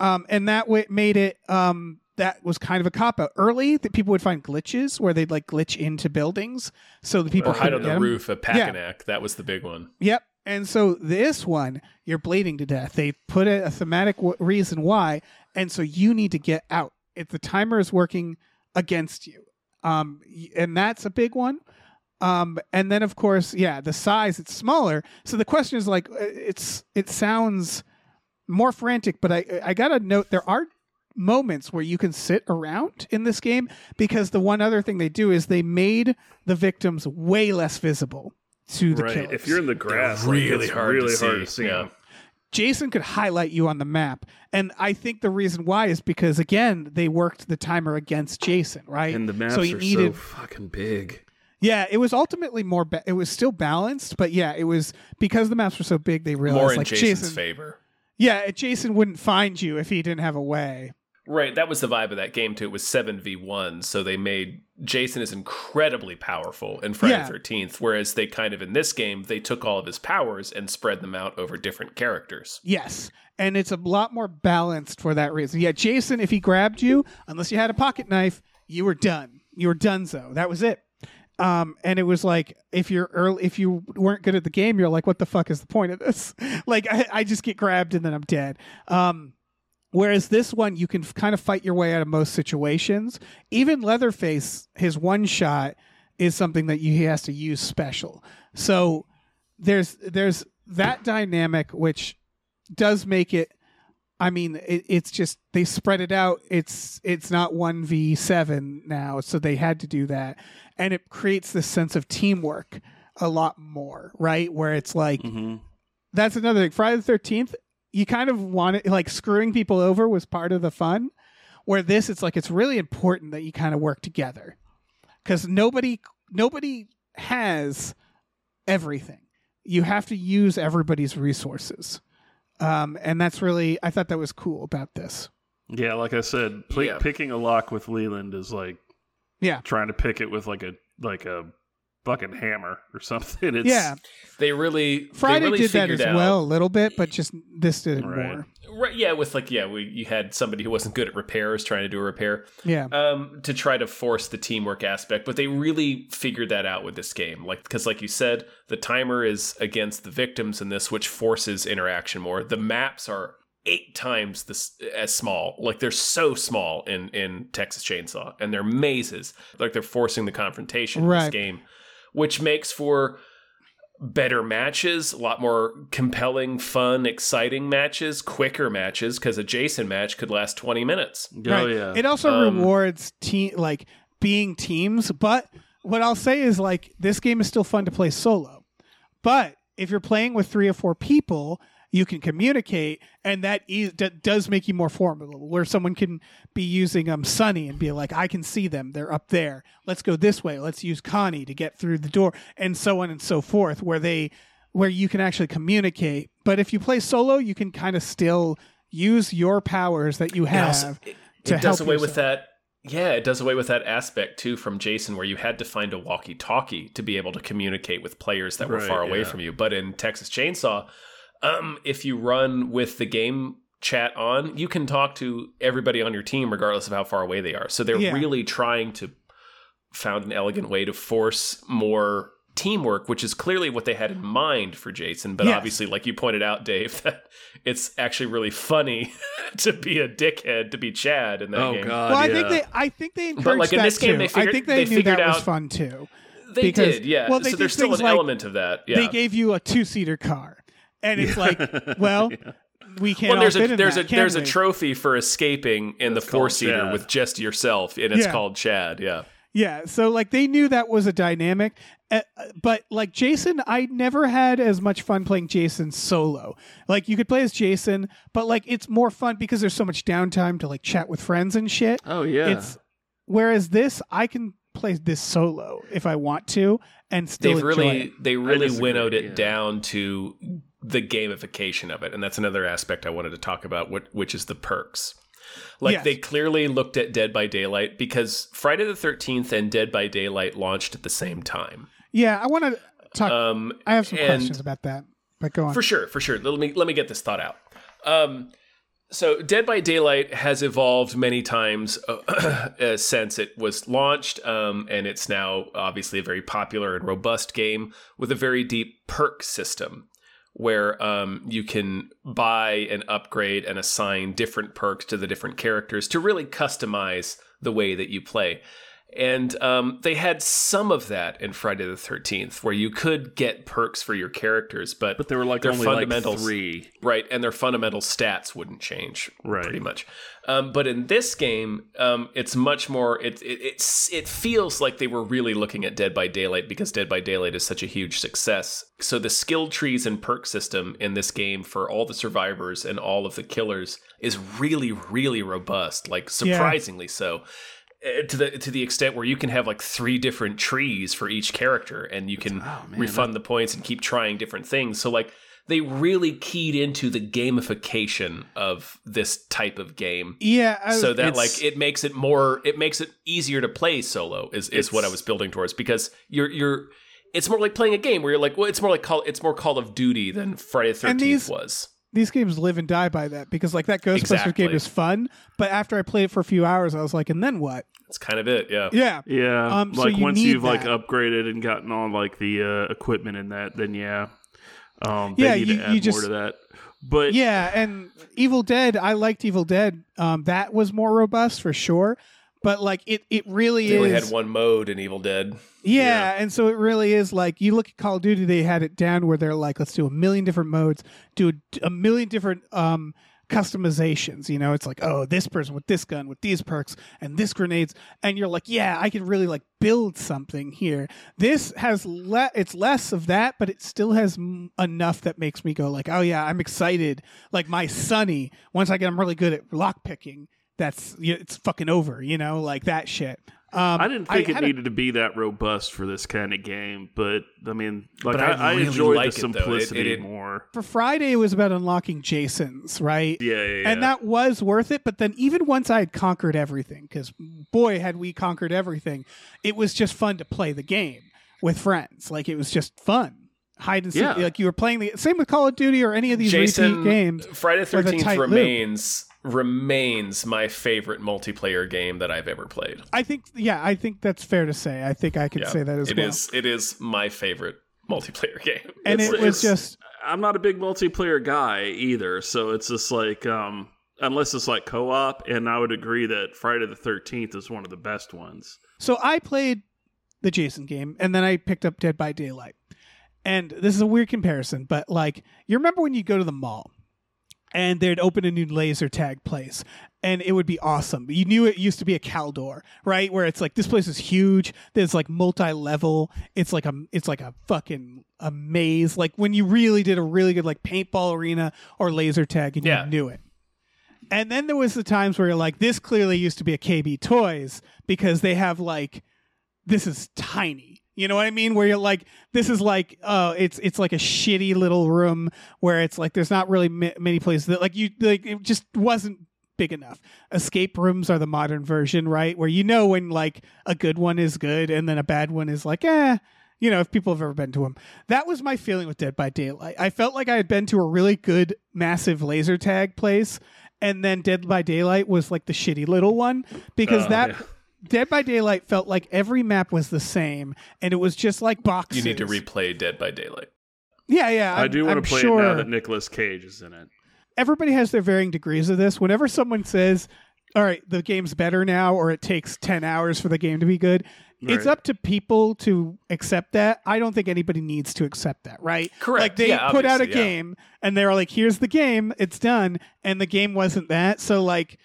Um, and that way made it um, that was kind of a cop out. Early, that people would find glitches where they'd like glitch into buildings, so the people or hide on the get 'em. roof of Packanack. That was the big one. Yep. And so this one, you're bleeding to death. They put a, a thematic w- reason why, and so you need to get out. If the timer is working against you, um, and that's a big one. Um, and then of course, yeah, the size it's smaller. So the question is like, uh, it's it sounds more frantic, but I I gotta note there are moments where you can sit around in this game because the one other thing they do is they made the victims way less visible to the right. killers. If you're in the grass, really like, it's hard really to hard see. to see. Yeah. Jason could highlight you on the map. And I think the reason why is because again, they worked the timer against Jason, right? And the maps so he are needed so fucking big. Yeah, it was ultimately more ba- it was still balanced, but yeah, it was because the maps were so big they realized More in like Jason's Jason favor. Yeah, Jason wouldn't find you if he didn't have a way. Right, that was the vibe of that game too. It was seven v one, so they made Jason is incredibly powerful in Friday Yeah. Thirteenth. Whereas they kind of in this game they took all of his powers and spread them out over different characters. Yes. And it's a lot more balanced for that reason. Yeah, Jason, if he grabbed you, unless you had a pocket knife, you were done. You were done so. That was it. Um, and it was like if you're early if you weren't good at the game, you're like, what the fuck is the point of this? [laughs] like I, I just get grabbed and then I'm dead. Um Whereas this one, you can kind of fight your way out of most situations. Even Leatherface, his one shot is something that you, he has to use special. So there's there's that dynamic which does make it. I mean, it, it's just they spread it out. It's it's not one v seven now, so they had to do that, and it creates this sense of teamwork a lot more, right? Where it's like Mm-hmm. that's another thing. Friday the Thirteenth, you kind of want it like screwing people over was part of the fun. Where this, it's like it's really important that you kind of work together because nobody nobody has everything. You have to use everybody's resources, um, and that's really I thought that was cool about this. Yeah, like I said, pl- Yeah. picking a lock with Leland is like Yeah. trying to pick it with like a like a fucking hammer or something. [laughs] It's, yeah, They really Friday they really did that figured as out- well a little bit, but just this did it Right. more. Right, yeah, with like yeah, we you had somebody who wasn't good at repairs trying to do a repair. Yeah, um, to try to force the teamwork aspect, but they really figured that out with this game. Like, because like you said, the timer is against the victims in this, which forces interaction more. The maps are eight times this as small. Like they're so small in in Texas Chainsaw, and they're mazes. Like they're forcing the confrontation in this game, which makes for better matches, a lot more compelling, fun, exciting matches, quicker matches because a Jason match could last 20 minutes. Oh Right. yeah. It also Um, rewards team like being teams, but what I'll say is like this game is still fun to play solo. But if you're playing with three or four people, you can communicate, and that is, that does make you more formidable. Where someone can be using um Sonny and be like, "I can see them; they're up there. Let's go this way. Let's use Connie to get through the door," and so on and so forth. Where they, where you can actually communicate. But if you play solo, you can kind of still use your powers that you have. also- it, to it does help away with that. Yeah, it does away with that aspect too from Jason, where you had to find a walkie-talkie to be able to communicate with players that were far away yeah. from you. But in Texas Chainsaw, um, if you run with the game chat on, you can talk to everybody on your team regardless of how far away they are. So they're Yeah. really trying to found an elegant way to force more teamwork, which is clearly what they had in mind for Jason. But Yes. obviously, like you pointed out, Dave, [laughs] that it's actually really funny [laughs] to be a dickhead to be Chad in that oh game. god. Well, I think they, I think they encouraged like, in that this game, too. they figured- I think they they, knew figured that was fun too. They because- did, yeah. well, they so did there's still an like- element of that. Yeah. They gave you a two-seater car, and it's like, [laughs] well, we can't well, there's a there's that, a can there's a trophy for escaping in the four seater with just yourself, and it's Yeah. called Chad. Yeah. Yeah, so like they knew that was a dynamic, uh, but like Jason, I never had as much fun playing Jason solo. Like you could play as Jason, but like it's more fun because there's so much downtime to like chat with friends and shit. Oh yeah. It's whereas this, I can play this solo if I want to, and still They've enjoy really it. they really winnowed it yeah. down to the gamification of it, and that's another aspect I wanted to talk about, what, which is the perks. Like Yes. they clearly looked at Dead by Daylight because Friday the 13th and Dead by Daylight launched at the same time. Yeah, I want to talk. Um, I have some questions about that, but go on. For sure, for sure. Let me let me get this thought out. Um, so, Dead by Daylight has evolved many times uh, [clears throat] uh, since it was launched, um, and it's now obviously a very popular and robust game with a very deep perk system where um, you can buy and upgrade and assign different perks to the different characters to really customize the way that you play. And um, they had some of that in Friday the 13th, where you could get perks for your characters, but, But they were like their only like three. right? And their fundamental stats wouldn't change, Right. Pretty much. Um, but in this game, um, it's much more. It, it it's it feels like they were really looking at Dead by Daylight because Dead by Daylight is such a huge success. So the skill trees and perk system in this game for all the survivors and all of the killers is really really robust, like surprisingly so. Uh, To the to the extent where you can have like three different trees for each character, and you can Oh, man, refund the points and keep trying different things. So like they really keyed into the gamification of this type of game yeah, I so that like it makes it more it makes it easier to play solo is, is what I was building towards because you're you're it's more like playing a game where you're like well it's more like call it's more Call of Duty than Friday the 13th these- was these games live and die by that because like that Ghostbusters game is fun, but after I played it for a few hours, I was like, and then what? it's kind of it yeah Yeah, Yeah, Um, so like you once need you've like upgraded and gotten all like the uh, equipment in that, then yeah, um, they Yeah, need you- to add you just- more to that. But yeah, and Evil Dead, I liked Evil Dead. Um, that was more robust for sure, but like it, it really they only is. had one mode in Evil Dead Yeah, Yeah. and so it really is like you look at Call of Duty, they had it down where they're like, let's do a million different modes, do a, a million different um customizations. You know, it's like, oh, this person with this gun, with these perks, and this grenades, and you're like, yeah, I can really like build something here. This has le- it's less of that, but it still has m- enough that makes me go like, oh yeah, I'm excited. Like my Sonny, once I get, I'm really good at lock picking. That's it's fucking over. You know, like that shit. Um, I didn't think it had a- needed to be that robust for this kind of game. But I mean, like But I, I I, enjoyed like the it. It- simplicity it- more. for Friday, it was about unlocking Jasons, right? Yeah, yeah, yeah. And that was worth it. But then, even once I had conquered everything, because boy, had we conquered everything, it was just fun to play the game with friends. Like, it was just fun. Hide and seek. Yeah. Like, you were playing the same with Call of Duty or any of these Jason repeat games. Friday the with 13th loop. remains remains my favorite multiplayer game that I've ever played I think, yeah, I think that's fair to say. I think I could Yeah, say that as It well. is- it is my favorite multiplayer [laughs] game and It's- it was just, I'm not a big multiplayer guy either, so it's just like um unless it's like co-op, and I would agree that Friday the Thirteenth is one of the best ones. So I played the Jason game and then I picked up Dead by Daylight. And this is a weird comparison, but like you remember when you go to the mall and they'd open a new laser tag place and it would be awesome. You knew it used to be a Caldor, right? Where it's like this place is huge. There's like multi-level. It's like a it's like a fucking a maze. Like when you really did a really good like paintball arena or laser tag and Yeah. you knew it. And then there was the times where you're like, this clearly used to be a KB Toys because they have like, this is tiny. You know what I mean? Where you're like, this is like, uh, it's it's like a shitty little room where it's like there's not really ma- many places that like you like it just wasn't big enough. Escape rooms are the modern version, right? Where you know when like a good one is good and then a bad one is like, eh. You know, if people have ever been to them, that was my feeling with Dead by Daylight. I felt like I had been to a really good, massive laser tag place, and then Dead by Daylight was like the shitty little one because Oh, that yeah. Dead by Daylight felt like every map was the same and it was just like boxes. you need to replay Dead by Daylight Yeah, yeah. i I'm- do want I'm to play sure it now that Nicolas Cage is in it. everybody has their varying degrees of this. Whenever someone says, "All right, the game's better now," or it takes ten hours for the game to be good, it's up to people to accept that. I don't think anybody needs to accept that, right? Correct. Like they Yeah, put out a yeah. game and they're like, "Here's the game, it's done," and the game wasn't that. So like.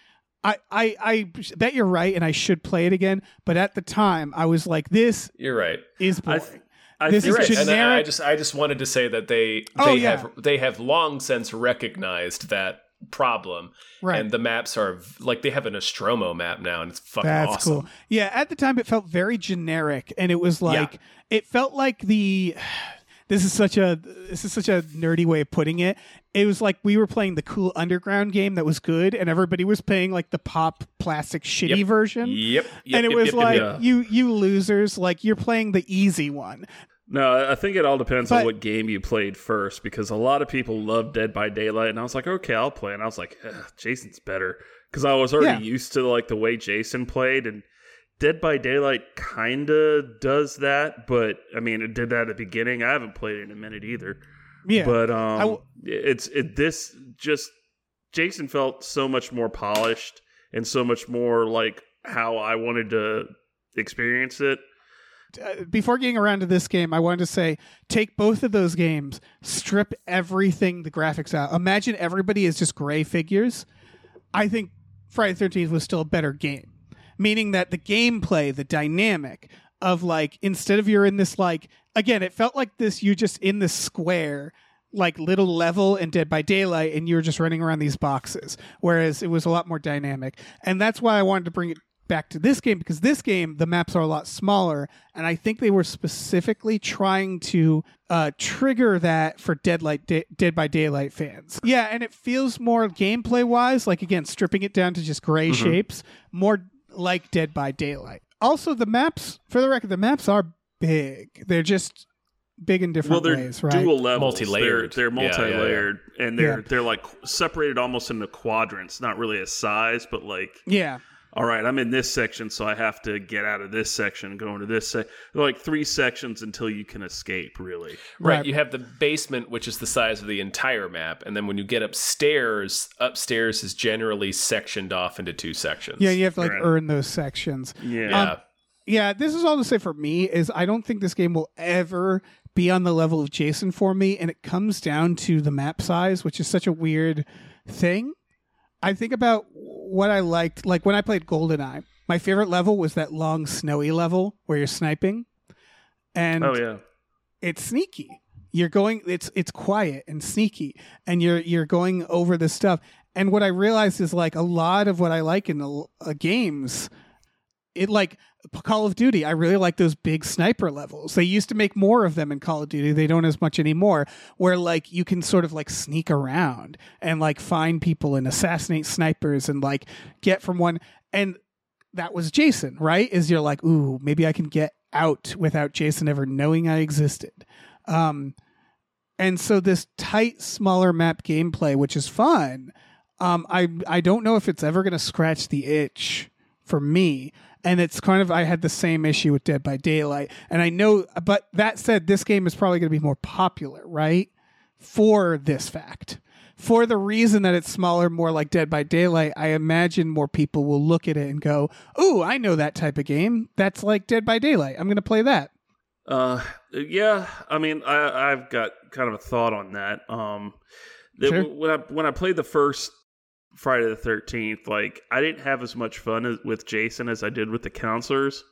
I, I, I bet you're right, and I should play it again. But at the time, I was like, "This you're right is I boring." th- I This think is right. it's- And I, I just I just wanted to say that they oh, they Oh, yeah. have they have long since recognized that problem right. and the maps are like they have an Nostromo map now and it's fucking That's awesome. cool. Yeah, at the time it felt very generic and it was like it felt like the this is such a this is such a nerdy way of putting it. It was like we were playing the cool underground game that was good, and everybody was playing like the pop plastic shitty Yep. version. Yep. yep and it yep, was like yeah. you you losers, like you're playing the easy one. No, I- I think it all depends But- on what game you played first because a lot of people love Dead by Daylight, and I was like, okay, I'll play. And I was like, Jason's better because I was already Yeah. used to like the way Jason played, and Dead by Daylight kinda does that, but I mean, it did that at the beginning. I haven't played it in a minute either, Yeah, but um, w- it's it this just Jason felt so much more polished and so much more like how I wanted to experience it. uh, before getting around to this game, I wanted to say take both of those games, strip everything the graphics out. Imagine everybody is just gray figures. I think Friday the 13th was still a better game, meaning that the gameplay, the dynamic of like, instead of you're in this, like, again, it felt like this, you just in this square. Like little level in Dead by Daylight, and you were just running around these boxes. Whereas it was a lot more dynamic, and that's why I wanted to bring it back to this game because this game the maps are a lot smaller and i think they were specifically trying to uh, trigger that for deadlight Da- dead by daylight fans yeah and it feels more gameplay wise like again stripping it down to just gray shapes more like dead by daylight also the maps for the record the maps are big they're just big in different well, they're ways right dual levels. Multi-layered. They're, they're Yeah, yeah, yeah. multi-layered, and they're Yeah. they're like separated almost into quadrants. Not really a size, but like, yeah all right, I'm in this section, so I have to get out of this section and go into this. Se- like three sections until you can escape. Really, Right, Right. you have the basement, which is the size of the entire map, and then when you get upstairs, upstairs is generally sectioned off into two sections. yeah you have to like Right. earn those sections yeah. yeah. Um, yeah, this is all to say for me is I don't think this game will ever be on the level of Jason for me, and it comes down to the map size, which is such a weird thing. I think about what I liked, like when I played GoldenEye. My favorite level was that long snowy level where you're sniping, and oh yeah. it's sneaky. You're going it's it's quiet and sneaky and you're you're going over this stuff. And what I realized is like a lot of what I like in the uh, games it like Call of Duty, I really like those big sniper levels. They used to make more of them in Call of Duty. They don't as much anymore. Where like you can sort of like sneak around and like find people and assassinate snipers and like get from one and that was Jason, right? Is you're like, ooh, maybe I can get out without Jason ever knowing I existed. Um, and so this tight, smaller map gameplay, which is fun, um, I I don't know if it's ever going to scratch the itch for me. And it's kind of I had the same issue with Dead by Daylight, and I know. But that said, this game is probably going to be more popular, right? For this fact, for the reason that it's smaller, more like Dead by Daylight, I imagine more people will look at it and go, "Ooh, I know that type of game. That's like Dead by Daylight. I'm going to play that." Uh, yeah. I mean, I I've got kind of a thought on that. Um, Sure. when I when I played the first Friday the Thirteenth, like I didn't have as much fun as, with Jason as I did with the counselors.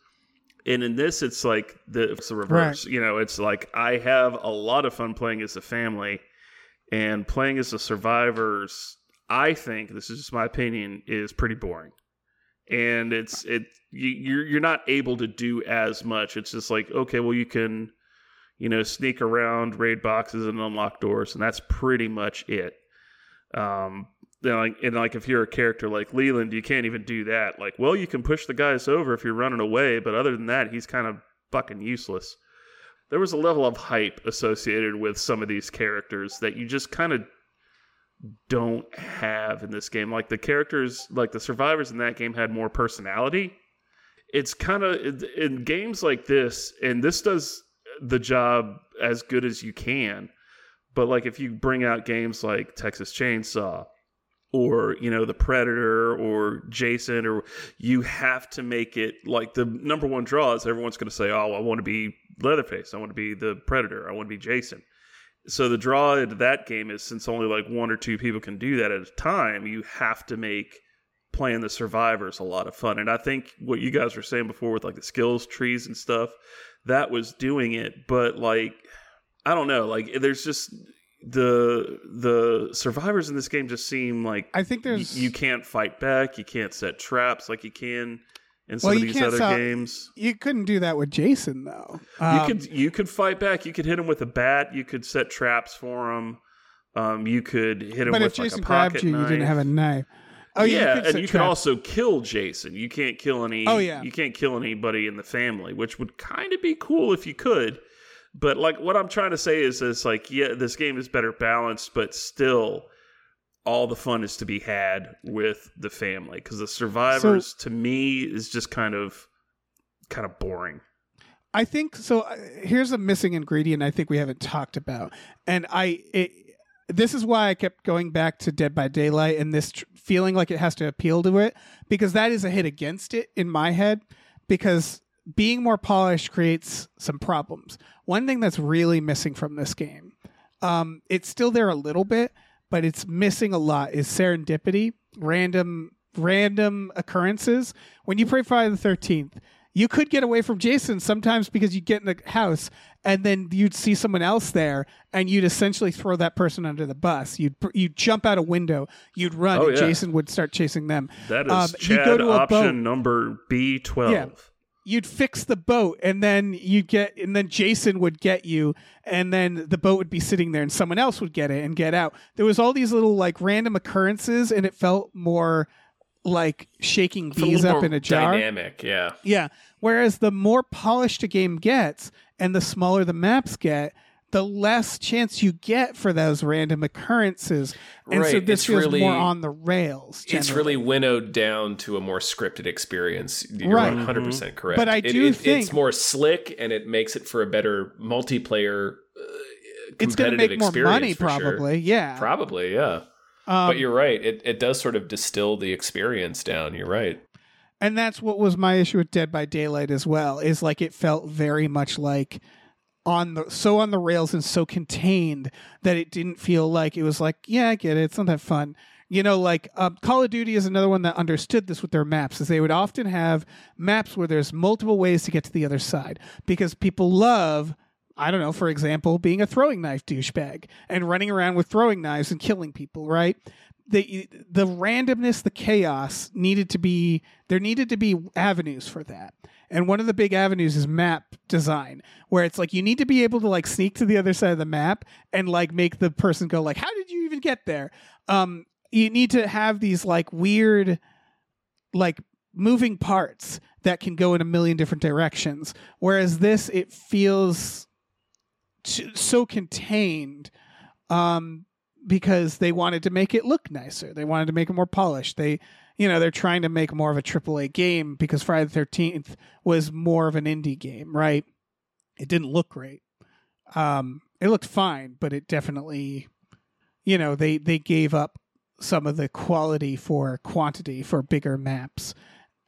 And in this, it's like the it's the reverse. You know, it's like I have a lot of fun playing as a family, and playing as the survivors. I think this is just my opinion is pretty boring, and it's it you, you're you're not able to do as much. It's just like okay, well you can, you know, sneak around, raid boxes, and unlock doors, and that's pretty much it. Um, and like if you're a character like Leland, you can't even do that. Like, well, you can push the guys over if you're running away, but other than that, he's kind of fucking useless. There was a level of hype associated with some of these characters that you just kind of don't have in this game. Like the characters, like the survivors in that game had more personality. It's kind of in games like this, and this does the job as good as you can. But like if you bring out games like Texas Chainsaw or you know the Predator or Jason or you have to make it like the number one draw is everyone's going to say, "Oh, I want to be Leatherface. I want to be the Predator. I want to be Jason." So the draw into that game is since only like one or two people can do that at a time, you have to make playing the survivors a lot of fun. And I think what you guys were saying before with like the skills trees and stuff, that was doing it. But like, I don't know, like there's just the the survivors in this game just seem like I think y- there's you can't fight back, you can't set traps like you can in some Well, of these other sell- games. You couldn't do that with Jason though. you Um, could you could fight back. You could hit him with a bat. You could set traps for him. Um, you could hit him but with if like Jason a pocket grabbed you, knife. you didn't have a knife. Oh yeah, you could and you could traps. also kill Jason. You can't kill any. Oh, yeah. you can't kill anybody in the family, which would kind of be cool if you could. But like, what I'm trying to say is, is like, yeah, this game is better balanced, but still, all the fun is to be had with the family because the survivors, to me, is just kind of, kind of boring. I think so. uh, Here's a missing ingredient I think we haven't talked about, and I it, this is why I kept going back to Dead by Daylight and this tr- feeling like it has to appeal to it because that is a hit against it in my head because being more polished creates some problems. One thing that's really missing from this game, um, it's still there a little bit, but it's missing a lot is serendipity, random random occurrences. When you play Friday the Thirteenth, you could get away from Jason sometimes because you get in the house and then you'd see someone else there and you'd essentially throw that person under the bus. You'd you'd jump out a window, you'd run, Oh, and yeah. Jason would start chasing them. That is Um, Chad go to a option boat. number B twelve. Yeah. You'd fix the boat and then you'd get and then Jason would get you and then the boat would be sitting there and someone else would get it and get out. There was all these little like random occurrences and it felt more like shaking bees up in a jar. Dynamic, yeah. Yeah. Whereas the more polished a game gets and the smaller the maps get, the less chance you get for those random occurrences. And so this it's feels really- more on the rails. It's really winnowed down to a more scripted experience. You're Right. 100% correct. But I do it- think- it's more slick and it makes it for a better multiplayer uh, it's going to make more experience money, for sure. probably. Yeah. Probably, yeah. Um, but you're right. It it does sort of distill the experience down. You're right. and that's what was my issue with Dead by Daylight as well. Is like it felt very much like on the so on the rails and so contained that it didn't feel like it was like yeah I get it it's not that fun. You know, like um, Call of Duty is another one that understood this with their maps, is they would often have maps where there's multiple ways to get to the other side because people love. I don't know, for example, being a throwing knife douchebag and running around with throwing knives and killing people, right? the the randomness, the chaos needed to be there needed to be avenues for that. And one of the big avenues is map design, where it's like you need to be able to like sneak to the other side of the map and like make the person go like, "How did you even get there?" Um, you need to have these like weird, like moving parts that can go in a million different directions. Whereas this, it feels t- so contained. Um, because they wanted to make it look nicer. They wanted to make it more polished. They, you know, they're trying to make more of a AAA game because Friday the Thirteenth was more of an indie game, right? It didn't look great. Um, it looked fine, but it definitely, you know, they they gave up some of the quality for quantity for bigger maps.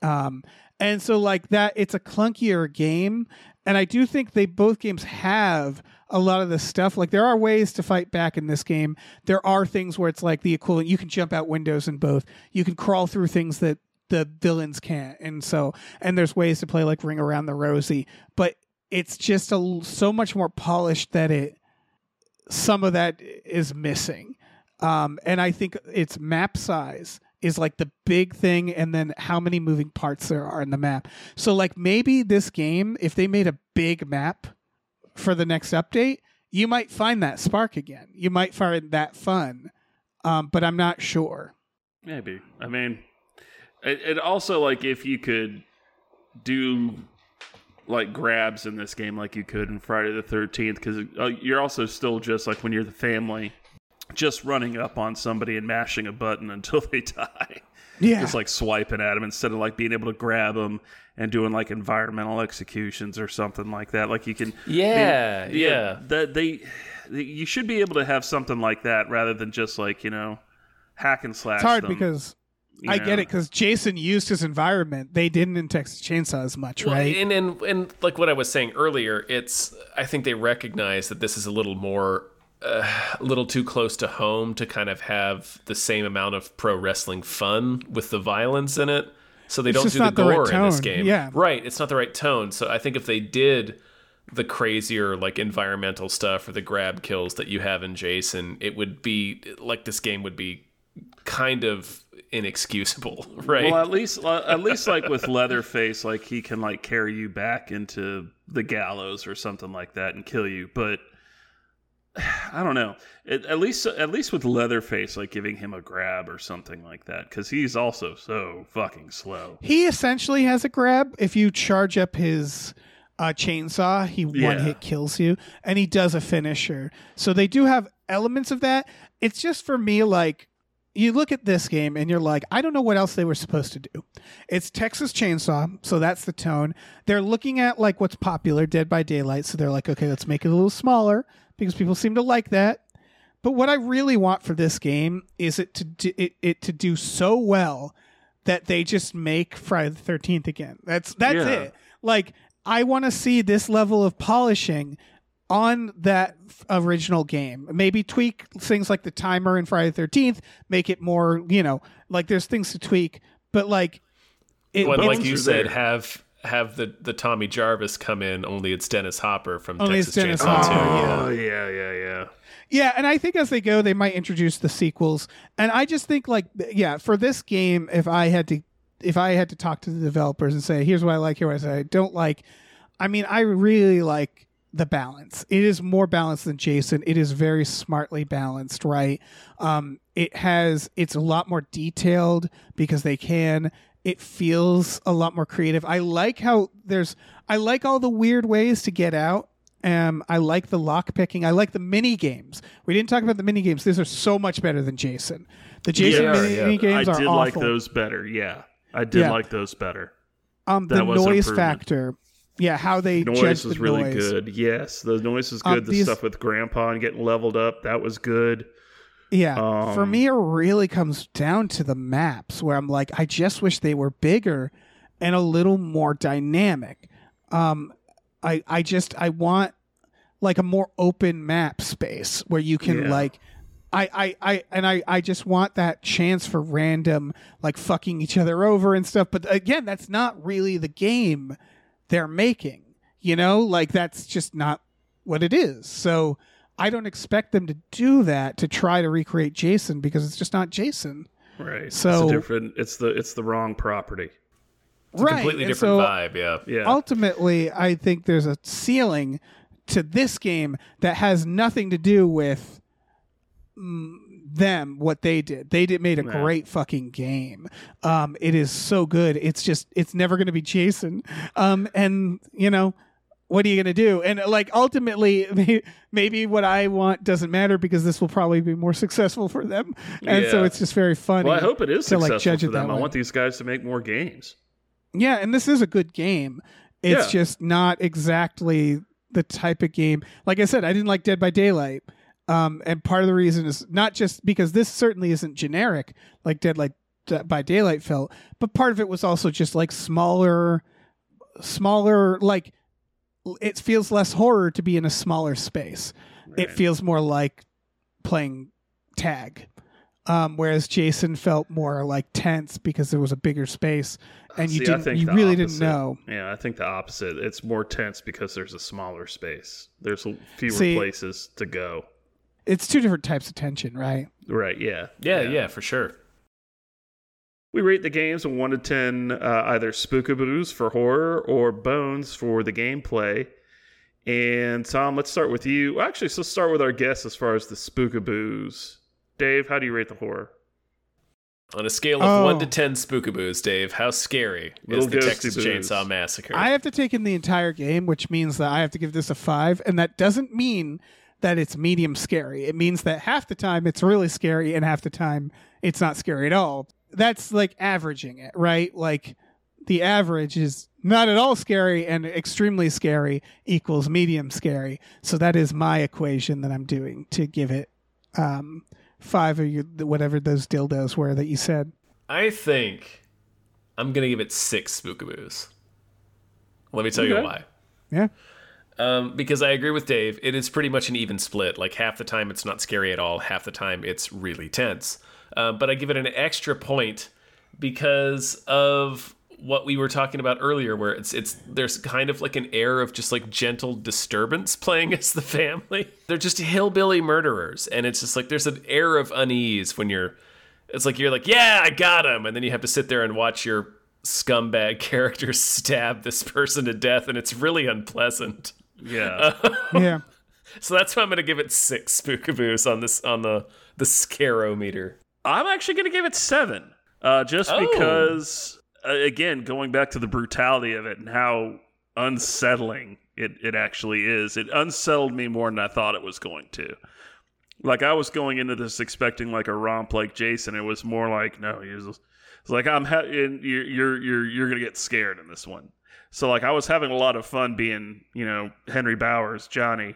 Um, and so like that, it's a clunkier game. And I do think they both games have a lot of the stuff. Like there are ways to fight back in this game. There are things where it's like the equivalent. You can jump out windows in both. You can crawl through things that the villains can't. And so, and there's ways to play like Ring Around the Rosie. But it's just a, so much more polished that it, some of that is missing. Um, and I think its map size is like the big thing, and then how many moving parts there are in the map. So, like, maybe this game, if they made a big map for the next update, you might find that spark again. You might find that fun, um, but I'm not sure. Maybe. I mean, it, it also like if you could do like grabs in this game like you could in Friday the Thirteenth, because uh, you're also still just like when you're the family, just running up on somebody and mashing a button [laughs] until they die. Yeah, Just like swiping at them instead of like being able to grab them and doing like environmental executions or something like that. Like you can, Yeah, they- yeah. That they, they, you should be able to have something like that rather than just like you know, hack and slash. it's hard them, because you I know. get it because Jason used his environment. They didn't in Texas Chainsaw as much, Well, right? And, and and like what I was saying earlier, it's I think they recognize that this is a little more uh, a little too close to home to kind of have the same amount of pro wrestling fun with the violence in it. So they It's don't do the not the right gore in this game. Yeah. Right. It's not the right tone. So I think if they did the crazier like environmental stuff or the grab kills that you have in Jason, it would be like this game would be kind of inexcusable, [laughs] right? Well, at least at least like with Leatherface, like he can like carry you back into the gallows or something like that and kill you. But [sighs] I don't know. It, at least at least with Leatherface, like giving him a grab or something like that, because he's also so fucking slow. He essentially has a grab. If you charge up his uh, chainsaw, he Yeah. one hit kills you, and he does a finisher. So they do have elements of that. It's just for me like you look at this game and you're like, I don't know what else they were supposed to do. It's Texas Chainsaw, so that's the tone. They're looking at like what's popular, Dead by Daylight, so they're like, okay, let's make it a little smaller because people seem to like that. But what I really want for this game is it to do, it, it to do so well that they just make Friday the Thirteenth again. That's that's Yeah. it. Like I want to see this level of polishing on that original game. Maybe tweak things like the timer in Friday the Thirteenth, make it more you know like there's things to tweak, but like it, But like you said, there. have have the the Tommy Jarvis come in. Only it's Dennis Hopper from Only Texas it's Dennis Chainsaw Hopper, Two. Oh yeah, yeah, yeah. Yeah, and I think as they go, they might introduce the sequels. And I just think like yeah, for this game, if I had to if I had to talk to the developers and say, here's what I like, here's what I don't like, I mean, I really like the balance. It is more balanced than Jason. It is very smartly balanced, right? Um, it has it's a lot more detailed because they can. It feels a lot more creative. I like how there's I like all the weird ways to get out. Um, I like the lock picking. I like the mini games. We didn't talk about the mini games. These are so much better than Jason. The Jason Yeah, mini, yeah. mini games I are did awful. like those better. Yeah, I did Yeah. like those better. um, the noise factor. Yeah, how they judge Noise the noise was really noise. good. Yes, the noise was Um, good. the these- stuff with Grandpa and getting leveled up that was good. Yeah. For Um, me, it really comes down to the maps where I'm like, I just wish they were bigger and a little more dynamic. Um, I I just I want like a more open map space where you can Yeah. like. I, I, I and I, I just want that chance for random like fucking each other over and stuff. But again, that's not really the game they're making. You know, like that's just not what it is. So I don't expect them to do that to try to recreate Jason because it's just not Jason. Right. So- it's a different. It's the it's the wrong property. It's a right. completely and different so vibe. Yeah. Yeah. ultimately, I think there's a ceiling to this game that has nothing to do with mm, them what they did they did made a Yeah. great fucking game um it is so good it's just it's never going to be jason um and you know what are you going to do and like ultimately [laughs] maybe what i want doesn't matter because this will probably be more successful for them and so it's just very funny well, I hope it is to, like, successful judge for them. I way. want these guys to make more games. Yeah, and this is a good game. It's Yeah. just not exactly the type of game. Like I said, I didn't like Dead by Daylight. Um, and part of the reason is not just because this certainly isn't generic like Dead like Dead by Daylight felt, but part of it was also just like smaller, smaller. Like it feels less horror to be in a smaller space. It feels more like playing tag. Um, whereas Jason felt more like tense because there was a bigger space and you See, I didn't you the really didn't know. Yeah, I think the opposite. It's more tense because there's a smaller space. There's fewer See- places to go. It's two different types of tension, right? Right. Yeah. Yeah, yeah, for sure. We rate the games a 1 to 10, uh, either spookaboos for horror or bones for the gameplay. And Tom, let's start with you. Well, Actually, so let's start with our guests as far as the spookaboos. Dave, how do you rate the horror? On a scale of Oh. one to ten spookaboos, Dave, how scary Little is the Texas boos. Chainsaw Massacre? I have to take in the entire game, which means that I have to give this a five, and that doesn't mean that it's medium scary. It means that half the time it's really scary, and half the time it's not scary at all. That's like averaging it, right? Like the average is not at all scary and extremely scary equals medium scary. So that is my equation that I'm doing to give it um, five or your, whatever those dildos were that you said. I think I'm gonna give it six spookaboos. Let me tell you why. Yeah. Um, because I agree with Dave, it is pretty much an even split. Like half the time it's not scary at all, half the time it's really tense. Uh, but I give it an extra point because of what we were talking about earlier, where it's it's there's kind of like an air of just like gentle disturbance [laughs] playing as the family. They're just hillbilly murderers, and it's just like there's an air of unease when you're It's like you're like, yeah, I got him, and then you have to sit there and watch your scumbag [laughs] character stab this person to death, and it's really unpleasant. Yeah. [laughs] yeah. So that's why I'm going to give it six spookaboos on this on the the scarometer. I'm actually going to give it seven, uh, just Oh. because, uh, again, going back to the brutality of it and how unsettling it, it actually is. It unsettled me more than I thought it was going to. Like I was going into this expecting like a romp like Jason. It was more like no, he was it's like I'm ha- you're you're you're you're gonna get scared in this one. So like I was having a lot of fun being you know Henry Bowers Johnny,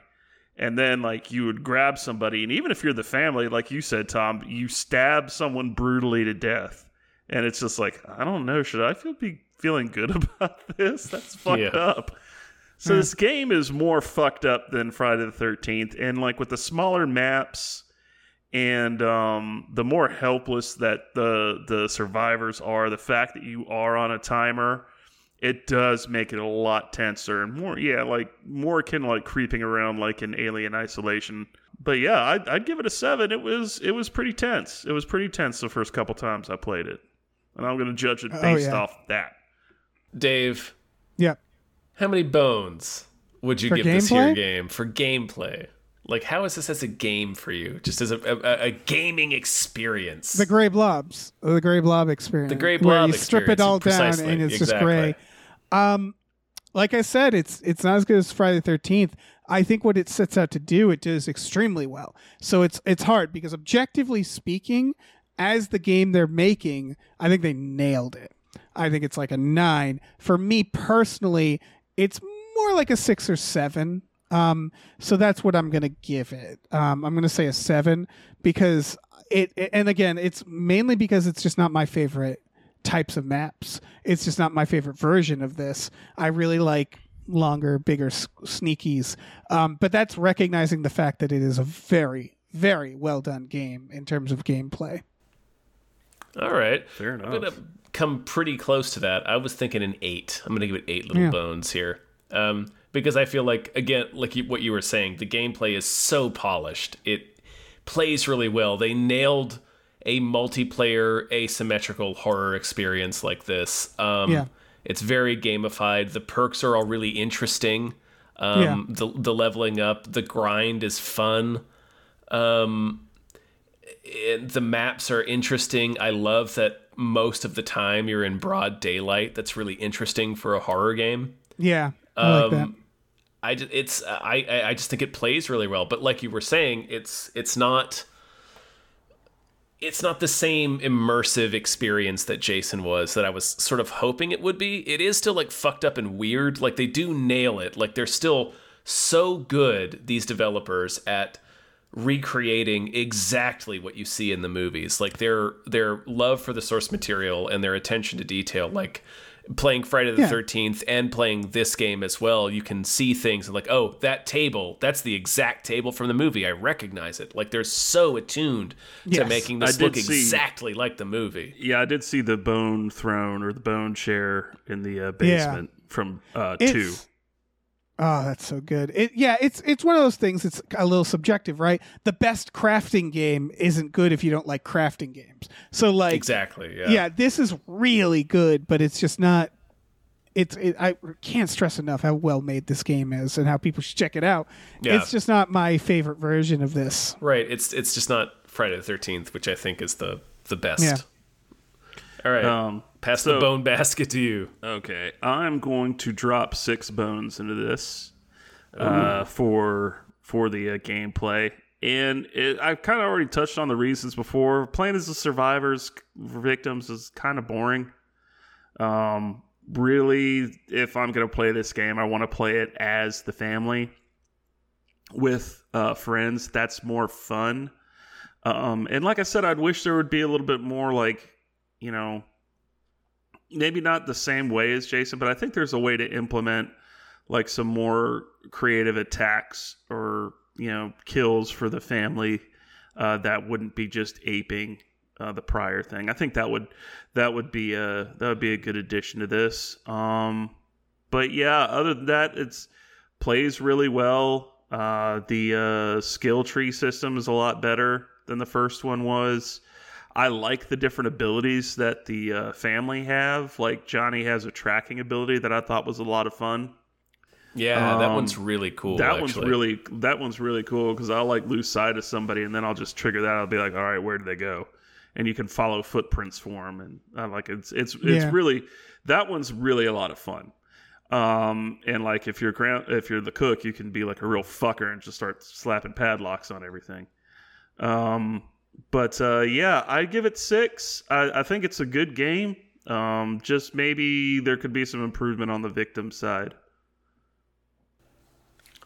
and then like you would grab somebody and even if you're the family like you said Tom, you stab someone brutally to death, and it's just like I don't know, should I feel be feeling good [laughs] about this? That's fucked Yeah. up. So this game is more fucked up than Friday the Thirteenth, and like with the smaller maps and um, the more helpless that the the survivors are, the fact that you are on a timer, it does make it a lot tenser and more, yeah, like more akin to, like creeping around like in Alien Isolation. But yeah, I'd, I'd give it a seven. It was it was pretty tense. It was pretty tense the first couple times I played it, and I'm gonna judge it Oh, based yeah. off that. Dave, Yeah. how many bones would you For give this here game for gameplay? Like, how is this as a game for you? Just as a, a, a gaming experience? The gray blobs, the gray blob experience. The gray where blob you strip it all down precisely, and it's just gray. Um, like I said, it's it's not as good as Friday the Thirteenth. I think what it sets out to do, it does extremely well. So it's it's hard because objectively speaking, as the game they're making, I think they nailed it. I think it's like a nine. For me personally, it's more like a six or seven. Um, so that's what I'm gonna give it. Um, I'm gonna say a seven because it, it- and again, it's mainly because it's just not my favorite types of maps. It's just not my favorite version of this. I really like longer, bigger s- sneakies. Um, but that's recognizing the fact that it is a very, very well done game in terms of gameplay. All right. Fair enough. I'm gonna come pretty close to that. I was thinking an eight. I'm gonna give it eight little Yeah. bones here, um, because I feel like again, like you, what you were saying, the gameplay is so polished. It plays really well. They nailed a multiplayer asymmetrical horror experience like this. Um, Yeah. It's very gamified. The perks are all really interesting. Um, Yeah. the the leveling up, the grind is fun. Um, and the maps are interesting. I love that most of the time you're in broad daylight. That's really interesting for a horror game. Yeah, I like that. Um, I just, it's I- I just think it plays really well. But like you were saying, it's it's not it's not the same immersive experience that Jason was that I was sort of hoping it would be. It is still like fucked up and weird. Like they do nail it. Like they're still so good these developers at recreating exactly what you see in the movies. Like their their love for the source material and their attention to detail like playing Friday the Yeah. 13th and playing this game as well, you can see things and like, oh, that table, that's the exact table from the movie. I recognize it. Like they're so attuned to making this look see- exactly like the movie. Yeah, I did see the bone throne or the bone chair in the uh, basement from uh, two. It's- Oh, that's so good. It yeah, it's it's one of those things. It's a little subjective, right? The best crafting game isn't good if you don't like crafting games. So like Exactly. Yeah. yeah, this is really good, but it's just not. It's it, I can't stress enough how well made this game is and how people should check it out. Yeah. It's just not my favorite version of this. Right. It's it's just not Friday the 13th, which I think is the the best. Yeah. All right. Um, Pass so- the bone basket to you. Okay, I'm going to drop six bones into this uh, for for the uh, gameplay, and it, I've kind of already touched on the reasons before. Playing as the survivors victims is kind of boring. Um, really, if I'm going to play this game, I want to play it as the family with uh, friends. That's more fun. Um, and like I said, I'd wish there would be a little bit more like you know maybe not the same way as Jason, but I think there's a way to implement like some more creative attacks or you know kills for the family uh, that wouldn't be just aping uh, the prior thing. I think that would that would be a that would be a good addition to this. Um, but yeah, other than that, it's plays really well. Uh, the uh, skill tree system is a lot better than the first one was. I like the different abilities that the uh, family have. Like Johnny has a tracking ability that I thought was a lot of fun. Yeah, that Um, one's really cool. that actually. one's really that one's really cool because I'll like lose sight of somebody and then I'll just trigger that. I'll be like, all right, where did they go? And you can follow footprints for them, and uh, like it's it's it's Yeah. really that one's really a lot of fun. Um, and like if you're grand, if you're the cook, you can be like a real fucker and just start slapping padlocks on everything. Um, but uh, yeah, I give it six. I, I think it's a good game. Um, just maybe there could be some improvement on the victim side.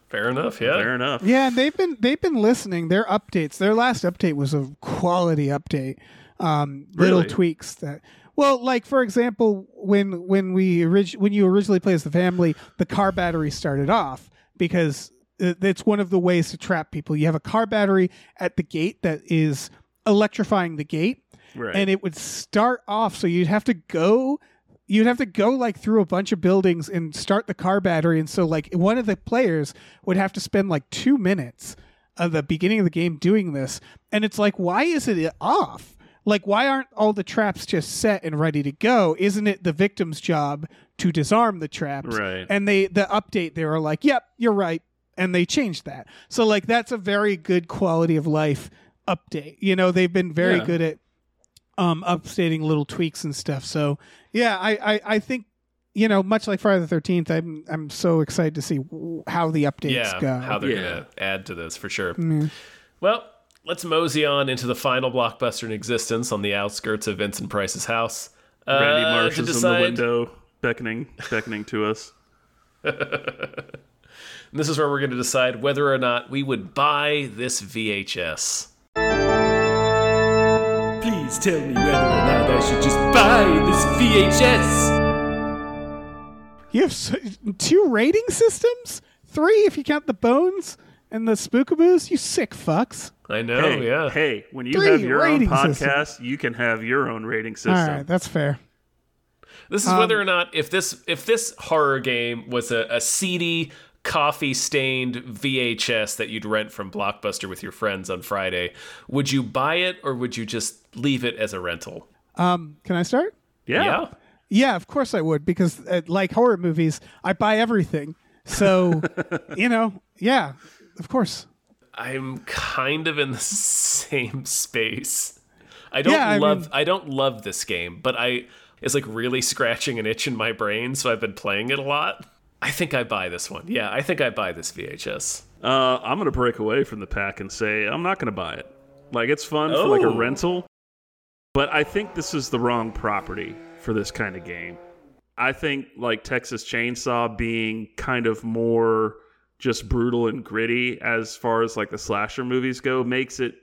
fair enough. Yeah, Fair enough. Yeah, they've been they've been listening. Their updates, their last update was a quality update. Um, little Really? tweaks that. Well, like for example, when when we orig- when you originally play as the family, the car battery started off because it's one of the ways to trap people. You have a car battery at the gate that is electrifying the gate, Right. and it would start off so you'd have to go you'd have to go like through a bunch of buildings and start the car battery and so like one of the players would have to spend like 2 minutes of the beginning of the game doing this and it's like why is it off like why aren't all the traps just set and ready to go isn't it the victim's job to disarm the traps Right. and they the update they were like yep you're right and they changed that so like that's a very good quality of life update you know they've been very Yeah. good at um updating little tweaks and stuff so yeah i i, I think you know much like friday the 13th i'm i'm so excited to see how the updates yeah. go How they're Yeah. gonna add to this for sure. Mm. Well, let's mosey on into the final blockbuster in existence on the outskirts of Vincent Price's house. Uh, Randy to Marsh is in the window, beckoning, beckoning to us. [laughs] And this is where we're going to decide whether or not we would buy this VHS. Please tell me whether or not I should just buy this VHS. you have s two rating systems three if you count the bones and the spookaboos you sick fucks I know, hey, yeah. hey, when you Three have your own podcast, system. you can have your own rating system. all right that's fair This is whether um, or not if this if this horror game was a, a seedy, coffee stained VHS that you'd rent from Blockbuster with your friends on Friday, would you buy it or would you just leave it as a rental? um can i start yeah. Yeah, of course I would because uh, like horror movies, I buy everything. So, [laughs] you know, yeah, of course. I'm kind of in the [laughs] same space. I don't Yeah, I love mean- I don't love this game, but I it's like really scratching an itch in my brain, so I've been playing it a lot. I think I buy this one. Yeah, I think I buy this VHS. Uh, I'm gonna break away from the pack and say I'm not gonna buy it. Like it's fun for like a Oh. rental, but I think this is the wrong property for this kind of game. I think like Texas Chainsaw being kind of more just brutal and gritty as far as like the slasher movies go makes it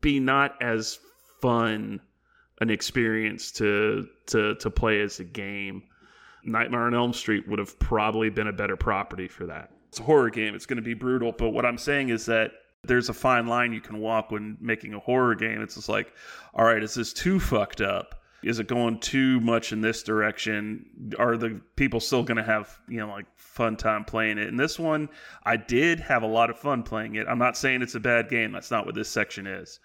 be not as fun an experience to to to play as a game. Nightmare on Elm Street would have probably been a better property for that. It's a horror game. It's going to be brutal, but what I'm saying is that there's a fine line you can walk when making a horror game. It's just like, all right, is this too fucked up? Is it going too much in this direction? Are the people still going to have, you know, like fun time playing it? And this one, I did have a lot of fun playing it. I'm not saying it's a bad game. That's not what this section is.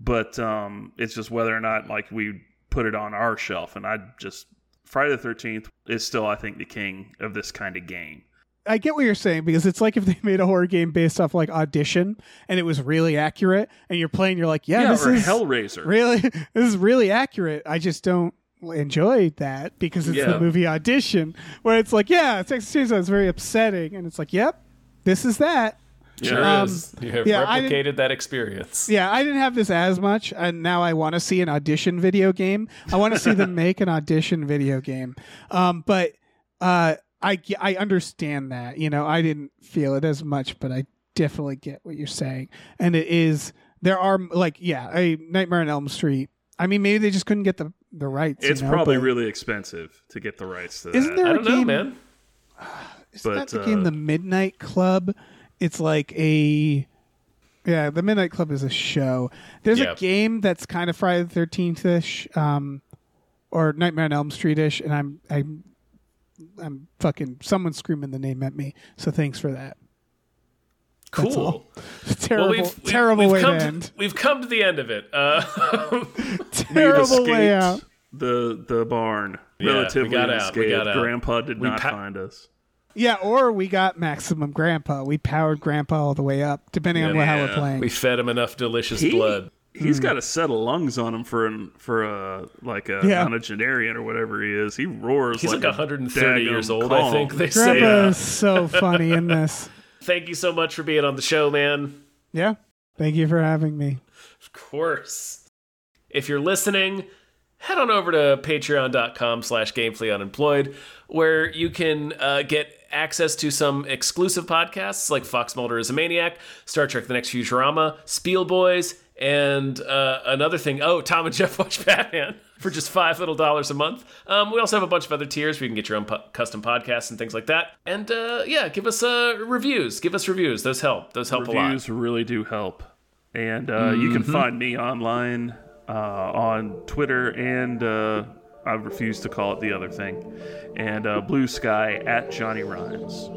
But um, it's just whether or not like we put it on our shelf. And I just Friday the Thirteenth is still, I think, the king of this kind of game. I get what you're saying because it's like if they [laughs] made a horror game based off like Audition and it was really accurate and you're playing, you're like, yeah, Yeah, this or is Hellraiser. really, [laughs] this is really accurate. I just don't enjoy that because it's Yeah. the movie Audition where it's like, yeah, Texas Chainsaw is very upsetting and it's like, yep, this is that. Sure Um, is. You have yeah, replicated that experience. Yeah, I didn't have this as much, and now I want to see an audition video game. I want to see them [laughs] make an audition video game. Um, but uh, I I understand that. You know, I didn't feel it as much, but I definitely get what you're saying. And it is there are like yeah, a Nightmare on Elm Street. I mean, maybe they just couldn't get the the rights. you It's know, probably really expensive to get the rights to Isn't that. there I a don't know, game- man. [sighs] Isn't But, that the game uh, The Midnight Club? It's like a yeah, The Midnight Club is a show. There's Yeah. a game that's kind of Friday the Thirteenth ish, um, or Nightmare on Elm Street ish, and I'm I'm I'm fucking someone screaming the name at me. So thanks for that. That's all. [laughs] Cool. Terrible, Well, we've, we've- terrible we've way come to end. We've come to the end of it. Uh, [laughs] [laughs] Terrible way out. the the barn. Yeah, we Relatively got out, we unscathed. got out. Grandpa did We not pa- find us. Yeah, or we got maximum grandpa. We powered grandpa all the way up, depending on Yeah. how we're playing. we fed him enough delicious He- blood. He's got a set of lungs on him for an for a like a Yeah. nonagenarian or whatever he is. He roars. He's like, a 130 years daggum old, I think they say. grandpa is so funny in this. [laughs] Thank you so much for being on the show, man. Yeah. Thank you for having me. Of course. If you're listening, head on over to patreon.com slash gamefullyunemployed, where you can uh, get access to some exclusive podcasts like Fox Mulder is a Maniac, Star Trek The Next Futurama, Spiel Boys, and uh, another thing. Oh, Tom and Jeff [laughs] watch Batman for just five little dollars a month. Um, we also have a bunch of other tiers where you can get your own po- custom podcasts and things like that. And uh, yeah, give us uh, reviews. Give us reviews. Those help. Those help a lot. Reviews really do help. And uh, you can find me online uh, on Twitter and uh, I refuse to call it the other thing. And uh, Blue Sky at Johnny Rhymes.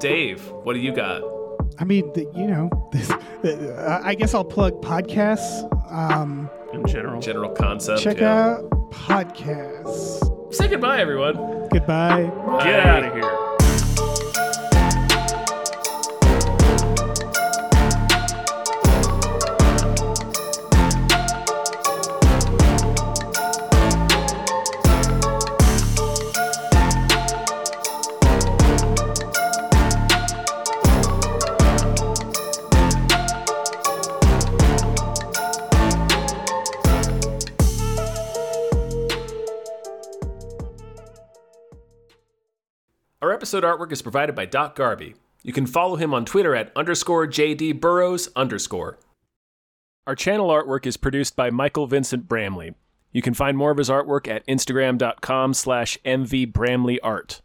Dave, what do you got? I mean, the, you know, [laughs] this, uh, I guess I'll plug podcasts. Um, In general. General concept. check yeah. out podcasts. Say goodbye, everyone. Goodbye. Get out of here. Episode artwork is provided by Doc Garby. You can follow him on Twitter at underscore JD Burrows underscore. Our channel artwork is produced by Michael Vincent Bramley. You can find more of his artwork at instagram.com slash mvbramleyart.